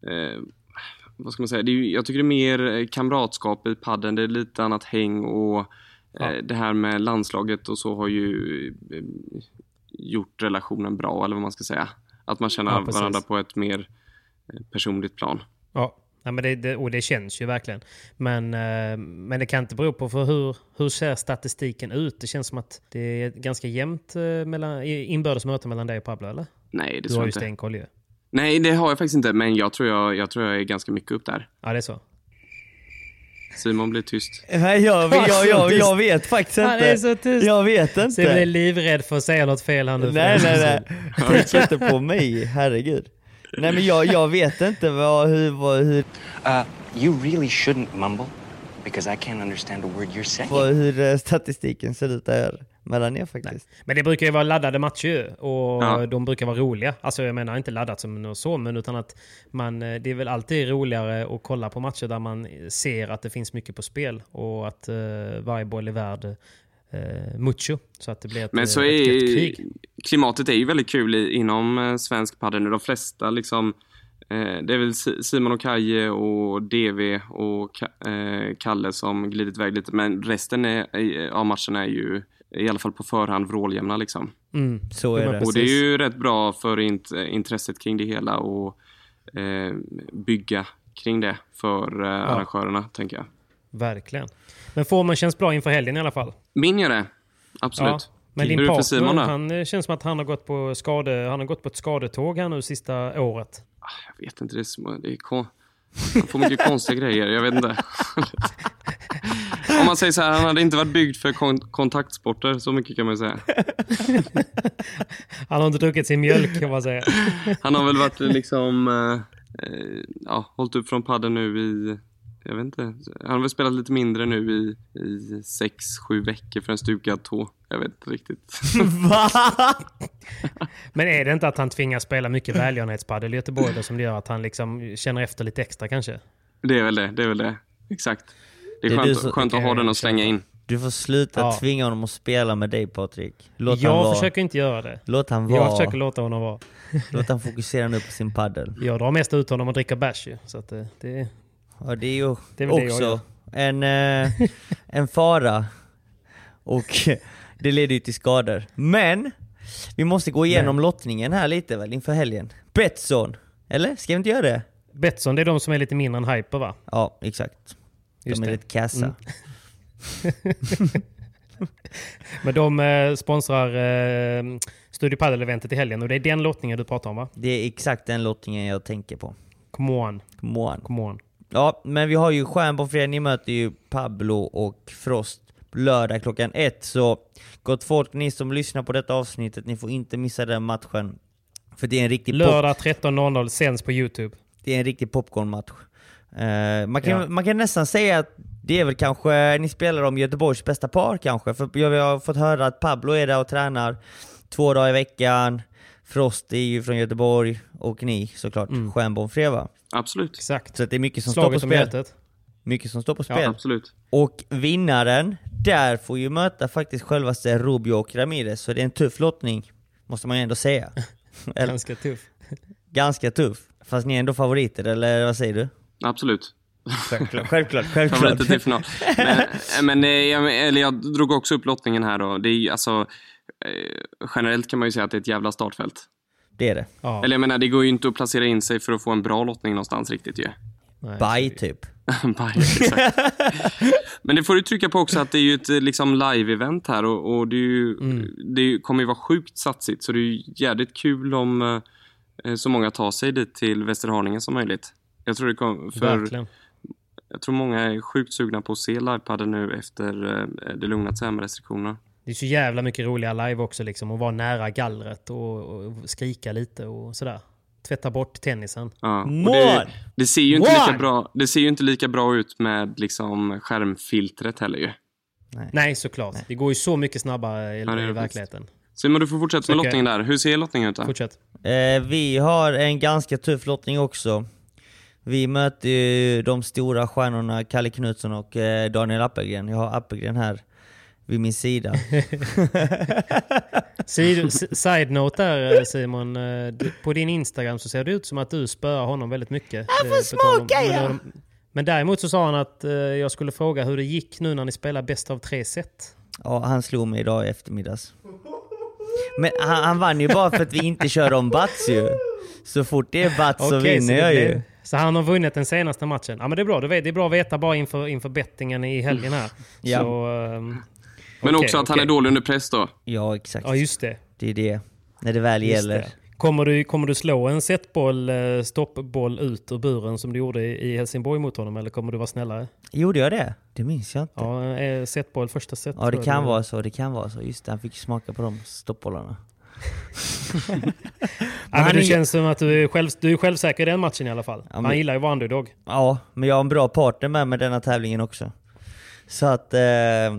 eh, vad ska man säga, det är ju, jag tycker det är mer eh, kamratskap i padden. det är lite annat häng och eh, det här med landslaget och så har ju eh, gjort relationen bra, eller vad man ska säga. Att man känner Ja, varandra på ett mer eh, personligt plan. Ja. Nej, men det, det, och det känns ju verkligen. Men, eh, men det kan inte bero på för hur, hur ser statistiken ut? Det känns som att det är ganska jämnt eh, mellan, inbördes möte mellan dig och Pablo, eller? Nej, det Du tror har jag ju inte. stenkoll ju. Nej, det har jag faktiskt inte, men jag tror jag, jag tror jag är ganska mycket upp där. Ja, det är så. Simon blir tyst. Nej, jag, jag, jag, jag vet faktiskt Han är inte. så tyst. Jag vet Simon är inte. livrädd för att säga något fel här nu. Nej, det är nej, nej. Tänk inte på mig, herregud. Nej men jag, jag vet inte vad, hur, vad, hur, Uh, you really shouldn't mumble because I can't understand a word you're saying. vad, hur eh, statistiken ser ut där. Mellan er faktiskt. Men det brukar ju vara laddade matcher och Ja. de brukar vara roliga. Alltså jag menar inte laddat som något så, men utan att man, eh, det är väl alltid roligare att kolla på matcher där man ser att det finns mycket på spel och att eh, varje boll är värd eh, mucho. Så att det blir ett, Men så eh, ett är krig. klimatet är ju väldigt kul i, inom svensk padel nu. De flesta liksom eh, det är väl Si- Simon och Kaje och DV och Ka- eh, Kalle som glidit iväg lite. Men resten är, av matcherna är ju i alla fall på förhand vråljämna liksom. Mm. Så är Ja, det. men Och det är ju rätt bra för int- intresset kring det hela och eh, bygga kring det för eh, arrangörerna, tänker jag. Verkligen. Men formen känns bra inför helgen i alla fall. Min gör det. Absolut. Men Hur din partner, Simon han eh, känns som att han har gått på, skade, han har gått på ett skadetåg här nu sista året. Jag vet inte, det är, små, det är kon... Han får mycket konstiga grejer, jag vet inte. Man säger så här, han hade inte varit byggd för kon kontaktsporter, så mycket kan man ju säga. Han har inte druckit sin mjölk kan man säga. Han har väl varit liksom, eh, eh, ja, hållit upp från padden nu i, jag vet inte, han har väl spelat lite mindre nu i, i sex, sju veckor för en stukad tå. Jag vet inte riktigt. Va? Men är det inte att han tvingas spela mycket välgörenhetspadel i Göteborg då, som det gör att han liksom känner efter lite extra kanske? Det är väl det, det är väl det. Exakt. Det är Det är skönt, du som- skönt att ha den att slänga in. Du får sluta Ja. tvinga honom att spela med dig Patrik. Låt han jag vara. försöker inte göra det. Låt han Jag vara. försöker låta honom vara. Låt han fokusera nu på sin paddel. Jag drar mest ut honom och dricker bärs ju. Så att eh, det, Ja, det är ju Det är det jag också gör. en, eh, en fara. Och det leder ju till skador. Men, vi måste gå igenom lottningen här lite väl inför helgen. Betsson, eller? Ska vi inte göra det? Betsson, det är de som är lite mindre än Hyper va? Ja, exakt. De Just är det. lite kassa. Mm. Men de eh, sponsrar eh, Studio Padel-eventet i helgen och det är den lottningen du pratar om va? Det är exakt den lottningen jag tänker på. Come on. Come on. Come on. Ja, men vi har ju Stjärn på fredag, ni möter ju Pablo och Frost lördag klockan ett. Så gott folk, ni som lyssnar på detta avsnittet, ni får inte missa den matchen. För det är en riktig, Lördag 13.00 sänds på YouTube. det är en riktig popcornmatch. Eh, man, kan, Ja. man kan nästan säga att det är väl kanske, ni spelar om Göteborgs bästa par kanske. För jag har fått höra att Pablo är där och tränar två dagar i veckan. Frost är ju från Göteborg och ni såklart, mm. Stjärnborn fredag. Absolut. Exakt. Så att det är mycket som Slaget står på spel. hjärtat. Mycket som står på Ja, spel. absolut. Och vinnaren där får ju möta faktiskt självaste Rubio och Ramirez, så det är en tuff lottning, måste man ju ändå säga. Ganska tuff. ganska tuff. Fast ni är ändå favoriter, eller vad säger du? Absolut. Självklart, självklart, självklart. Till final. Men, men eh, jag, eller jag drog också upp lottningen här då. Det är alltså, eh, generellt kan man ju säga att det är ett jävla startfält. Det är det. Ja. Eller jag menar, det går ju inte att placera in sig för att få en bra lottning någonstans riktigt ju. Baj typ. Bye, exakt. Men det får du trycka på också att det är ju ett liksom live-event här och, och det, är ju, det är ju- kommer ju vara sjukt satsigt så det är ju jävligt kul om eh, så många tar sig dit till Västerhaninge som möjligt. Jag tror det kommer, för Verkligen. jag tror många är sjukt sugna på att se livepadden nu efter eh, det lugnat sig här med restriktionerna. Det är så jävla mycket roliga live också liksom. Att vara nära gallret och, och skrika lite och sådär. Tvätta bort tennisen. Ja, och det, det ser ju inte lika bra, det ser ju inte lika bra ut med liksom skärmfiltret heller ju. Nej, såklart. Det går ju så mycket snabbare i, Ja, i verkligheten. Simon, du får fortsätta med lottningen där. Hur ser lottningen ut då? Fortsätt. Eh, vi har en ganska tuff lottning också. Vi möter ju de stora stjärnorna Kalle Knutsson och eh, Daniel Appelgren. Jag har Appelgren här vid min sida. Sid- s- Side note där eh, Simon. eh, På din Instagram så ser det ut som att du spöar honom väldigt mycket. Jag får smaka, ja. men, däremot så sa han att jag skulle fråga hur det gick nu när ni spelar bäst av tre set. Ja, han slog mig idag i eftermiddags. Men han, han vann ju bara för att vi inte kör om bats ju. Så fort det är bats så Okej, vinner jag ju. Så han har vunnit den senaste matchen. Ja men det är bra, det är bra att veta bara inför, inför bettingen i helgen här. Ja. Så, ehm, Men okej, också att han okej. är dålig under press då. Ja, exakt. Ja just det. Det är det. När det väl Just gäller. det. Kommer du, kommer du slå en setboll, eh, stoppboll ut ur buren som du gjorde i Helsingborg mot honom eller kommer du vara snällare? Gjorde jag det? Det minns jag inte. Ja, Ja, eh, setboll första set. det tror jag kan det vara så. Det kan vara så. Just det, han fick smaka på de stoppbollarna. Ja, men han det känns som att du är, själv, du är självsäker i den matchen i alla fall. men- Han gillar ju att vara underdog. Ja, men jag har en bra partner med mig denna tävlingen också. Så att eh,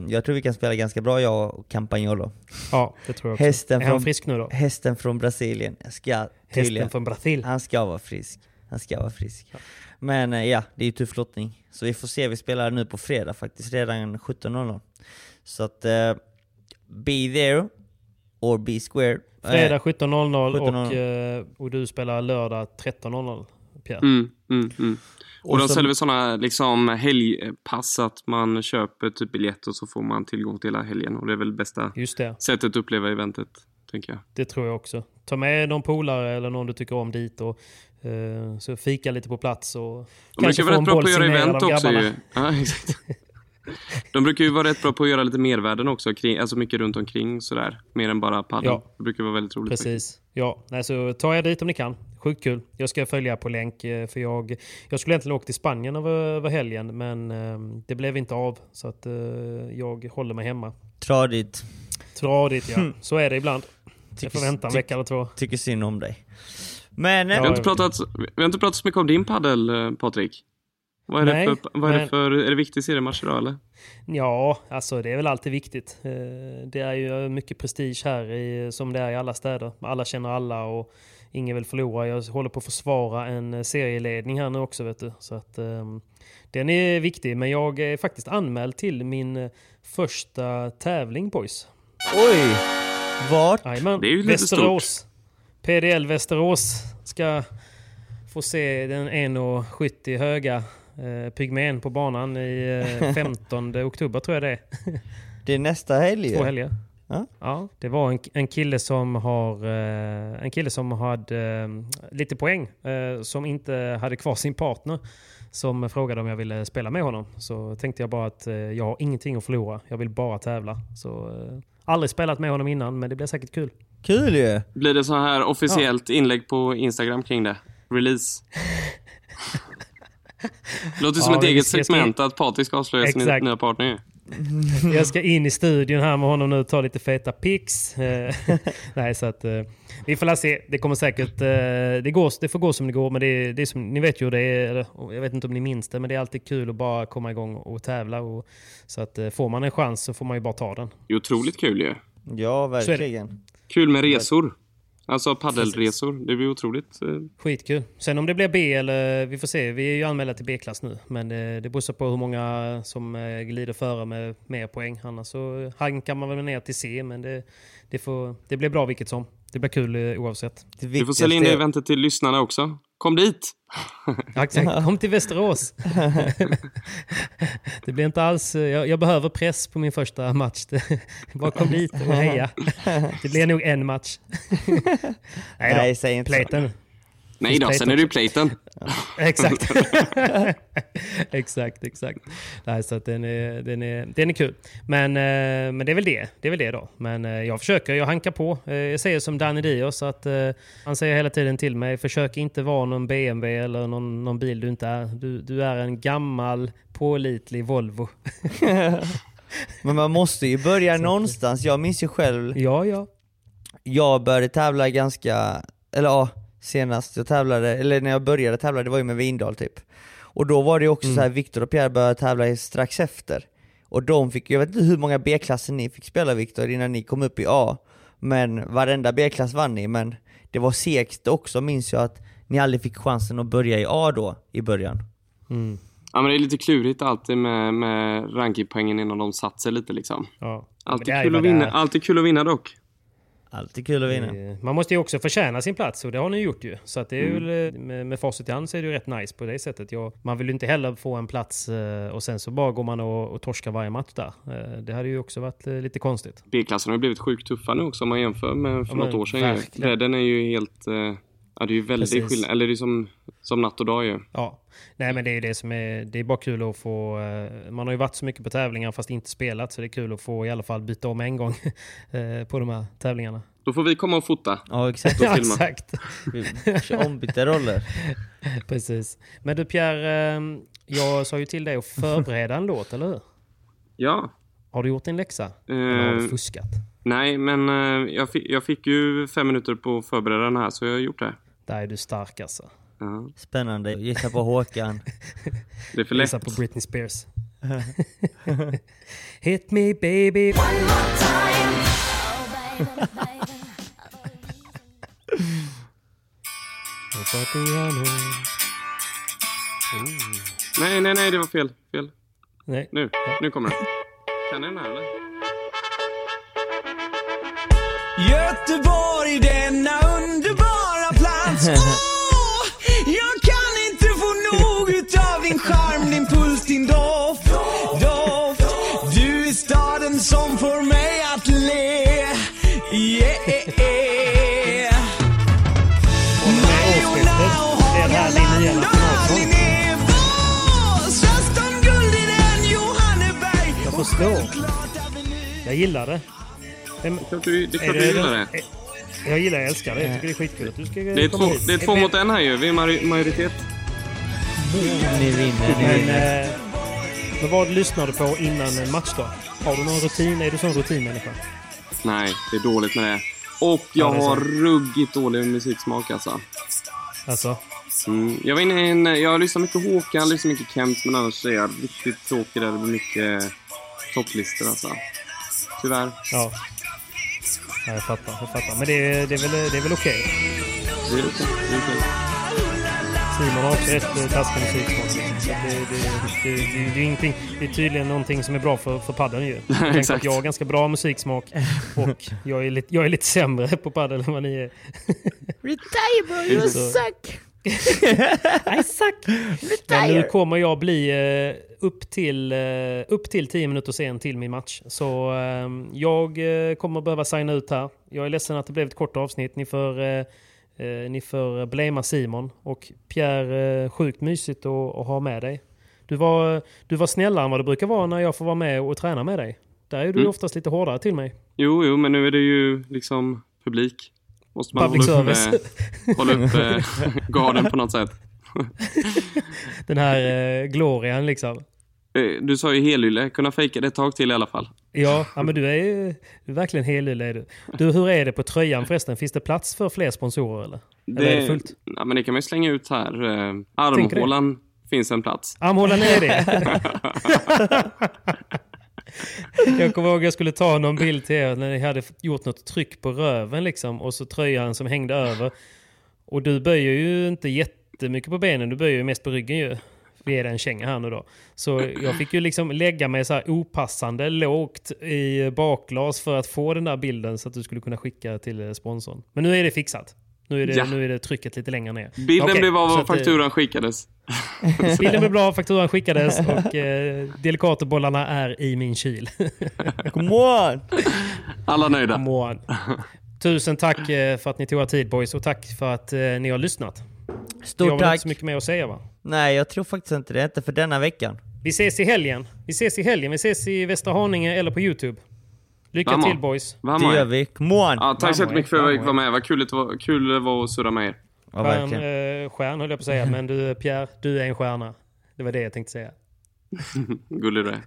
jag tror vi kan spela ganska bra jag och Campagnolo. Ja, det tror jag också. Hästen är han från, frisk nu då? Hästen från Brasilien ska tydligen... Från Brasil. Han ska vara frisk. Han ska vara frisk. Men eh, ja, det är ju tuff lottning. Så vi får se, vi spelar nu på fredag faktiskt, redan 17.00. Så att, eh, be there, or be square. Fredag 17.00 och, 17.00. eh, och du spelar lördag 13.00, Pierre. Mm, mm, mm. Och, Och de säljer sådana liksom, helgpass att man köper typ biljett och så får man tillgång till hela helgen. Och det är väl bästa Just det, sättet att uppleva eventet, tänker jag. det tror jag också. Ta med någon polare eller någon du tycker om dit och eh, så fika lite på plats och rätt bra på att göra event också grabbarna. ju. Ja, exakt. De brukar ju vara rätt bra på att göra lite mervärden också, kring, alltså mycket runt omkring sådär. Mer än bara padel. Ja. Det brukar vara väldigt roligt. faktiskt. Precis. Ja, nej, så ta er dit om ni kan. Sjukt kul. Jag ska följa på länk eh, för jag, jag skulle egentligen åka till Spanien över, över helgen men eh, det blev inte av så att eh, jag håller mig hemma. Tradigt. Tradigt ja, så är det ibland. Jag får vänta en vecka eller två. Tycker synd om dig. Men... eh, Ja, Vi har, inte pratat, vi har inte pratat så mycket om din paddel, Patrik. Vad är, Nej, det för, vad är, det men- för, är det viktig seriematch idag eller? Ja, alltså det är väl alltid viktigt. Eh, Det är ju mycket prestige här i, som det är i alla städer. Alla känner alla och ingen vill förlora. Jag håller på att försvara en eh, serieledning här nu också vet du. Så att, ehm, den är viktig men jag är faktiskt anmäld till min eh, första tävling boys. Oj! Vart? Jajamän, Det är ju lite Västerås. PDL Västerås ska få se den 1,70 höga eh, pygmén på banan i eh, 15 oktober tror jag det är. Det är nästa helg Två helger. Ja. Ja, det var en, en kille som har eh, en kille som hade eh, lite poäng eh, som inte hade kvar sin partner som frågade om jag ville spela med honom. Så tänkte jag bara att eh, jag har ingenting att förlora. Jag vill bara tävla. Så eh, aldrig spelat med honom innan men det blir säkert kul. Kul ju! Blir det så här officiellt inlägg på Instagram kring det? Release? Låter som Ja, ett eget ska- segment att Patrik ska avslöja sin nya partner ju. Jag ska in i studion här med honom nu och ta lite feta pics. Eh, Nej, så att eh, vi får la se. Det kommer säkert... eh, Det, går, det får gå som det går, men det är, det är som, ni vet ju hur det är. Jag vet inte om ni minns det, men det är alltid kul att bara komma igång och tävla. Och, så att eh, får man en chans så får man ju bara ta den. Det är otroligt kul ju. Ja, verkligen. Kul med resor. Alltså paddelresor. Det blir otroligt. eh, Skitkul. Sen om det blir B eller... Vi får se. Vi är ju anmälda till B-klass nu. Men det, det beror på hur många som eh, glider före med mer poäng. Annars så hankar man väl ner till C, men det, det, får, det blir bra vilket som. Det blir kul eh, oavsett. Det Vi får sälja in det eventet till lyssnarna också. Kom dit! Exakt. Kom till Västerås. det blir inte alls... Jag, jag behöver press på min första match. Det- Bara kom dit och heja. Det blir nog en match. Nej, Nej, då. säg inte så. Nej då, sen är det ju platen. Exakt. exakt, exakt. Nej, så att den, är, den, är, den är kul. Men, eh, men det är väl det. Det är väl det då. Men eh, jag försöker, jag hankar på. Eh, Jag säger som Danny Dios att han säger hela tiden till mig, försök inte vara någon BMW eller någon, någon bil du inte är. Du, du är en gammal pålitlig Volvo. Men man måste ju börja någonstans. Jag minns ju själv, Ja, ja. jag började tävla ganska, eller ja, senast jag tävlade, eller när jag började tävla, det var ju med Vindal typ. Och då var det också så här, Viktor och Pierre började tävla strax efter. Och de fick, jag vet inte hur många B-klasser ni fick spela Viktor innan ni kom upp i A. Men varenda B-klass vann ni, men det var segt också minns jag att ni aldrig fick chansen att börja i A då, i början. Ja, men det är lite klurigt alltid med, med rankingpoängen innan de satt sig lite liksom. ja. Alltid, kul att vinna, alltid kul att vinna dock. Alltid kul att vinna. Man måste ju också förtjäna sin plats och det har ni gjort ju. Så att det är väl, eh, med, med facit i hand så är det ju rätt nice på det sättet. Jag, man vill ju inte heller få en plats eh, och sen så bara går man och, och torskar varje match där. Eh, Det hade ju också varit lite konstigt. B-klassen har ju blivit sjukt tuffa nu också om man jämför med för Ja, något år sedan. ju. verkligen. Bredden är ju helt... Ja, det är ju väldigt Precis. skillnad. Eller det är som, som natt och dag ju. Ja, nej men det är ju det som är, det är bara kul att få, eh, man har ju varit så mycket på tävlingar fast inte spelat så det är kul att få i alla fall byta om en gång eh, på de här tävlingarna. Då får vi komma och fota. Ja exakt. Ja, filma. exakt. Vi kör ombytta roller. Precis. Men du Pierre, eh, jag sa ju till dig att förbereda en låt, eller hur? Ja. Har du gjort din läxa? Eller har du Eh, fuskat? nej, men jag, fick, jag fick ju fem minuter på att förbereda den här, så jag har gjort det. Där är du stark alltså. Ja. Spännande. Gissa på Håkan. Det är för lätt. Gissa på Britney Spears. Hit me baby. Nej, nej, nej, det var fel. fel. Nej. Nu, nu kommer den. Kan ni den här eller? Göteborg, denna underbara plats. Åh, jag kan inte få nog utav din charm, din puls, din doft. Doft. Du är staden som får mig att le. Yeah. Majorna och Hagaland och Linné. Vassast om guld i den Johanneberg. Jag förstår. Jag gillar det. Det är klart du, det är klart är du gillar det. Jag gillar jag älskar det. Jag tycker det är skitkul att du ska Det är komma två, hit. det är två mot en här ju. Vi är maj- majoritet. Ni vinner, ni Men, vinner. eh, men vad lyssnar du på innan en match då? Har du någon rutin? Är du sån rutinmänniska? Nej, det är dåligt med det. Och Ja, jag det är har ruggigt dålig musiksmak alltså. Alltså? Mm. Jag var inne i en, jag lyssnar mycket Håkan, lyssnar mycket Kent, men annars är jag riktigt tråkig där det blir mycket topplistor alltså. Tyvärr. Ja. Ja jag fattar. Jag fattar. Men det är, det är väl, det är väl okej? Det är okej. Det är okej. Simon har också rätt taskig musiksmak. Det, det, det, det, det, det, är ingenting, det är tydligen någonting som är bra för, för paddeln ju. Jag Exakt. att jag har ganska bra musiksmak och jag är lite, jag är lite sämre på padel än vad ni är. Retire bro, you Så- suck! I suck! Men nu kommer jag bli eh, upp, till, eh, upp till 10 minuter sen till min match. Så eh, jag eh, kommer behöva signa ut här. Jag är ledsen att det blev ett kort avsnitt. Ni får, ni får blamea Simon. Och Pierre, sjukt mysigt att, att ha med dig. Du var, du var snällare än vad det brukar vara när jag får vara med och träna med dig. Där är du Mm. oftast lite hårdare till mig. Jo, jo, men nu är det ju liksom publik. Måste man Public hålla upp, service. eh, hålla upp eh, garden på något sätt. Den här eh, glorian liksom. Eh, Du sa ju helylle, kunna fejka det ett tag till i alla fall. Ja, ja men du är ju du är verkligen helylle är du. Du, hur är det på tröjan förresten? Finns det plats för fler sponsorer eller? Eller är det fullt? ja, men det kan man ju slänga ut här. Det. Armhålan finns en plats. Armhålan är det. jag kommer ihåg att jag skulle ta någon bild till er när ni hade gjort något tryck på röven liksom och så tröjan som hängde över. Och du böjer ju inte jättemycket på benen, du böjer ju mest på ryggen ju. Vi är en känga här nu då. Så jag fick ju liksom lägga mig så här opassande lågt i bakglas för att få den där bilden så att du skulle kunna skicka till eh, sponsorn. Men nu är det fixat. Nu är det, Ja. nu är det trycket lite längre ner. Bilden Okej, blev av att, eh, fakturan skickades. Bilden blev bra, fakturan skickades och eh, Delicatobollarna är i min kyl. Come on! Alla nöjda. Come on. Tusen tack eh, för att ni tog er tid boys och tack för att eh, ni har lyssnat. Vi Stort har väl tack! inte så mycket mer att säga va? Nej, jag tror faktiskt inte det. Inte för denna veckan. Vi ses i helgen. Vi ses i helgen. Vi ses i Västra Haninge eller på Youtube. Lycka Vamos. till boys. Vamos. Det gör vi. Come on! Ja, tack så Vamos, jättemycket för att jag fick vara med. Vad kul det var, kul det var att surra med er. Ja, Stjärn, verkligen. eh, stjärn höll jag på att säga, men du Pierre, du är en stjärna. Det var det jag tänkte säga. Gullig du är.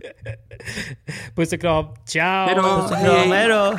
Puss och kram. Ciao! Hej då! Puss och kram, hej då!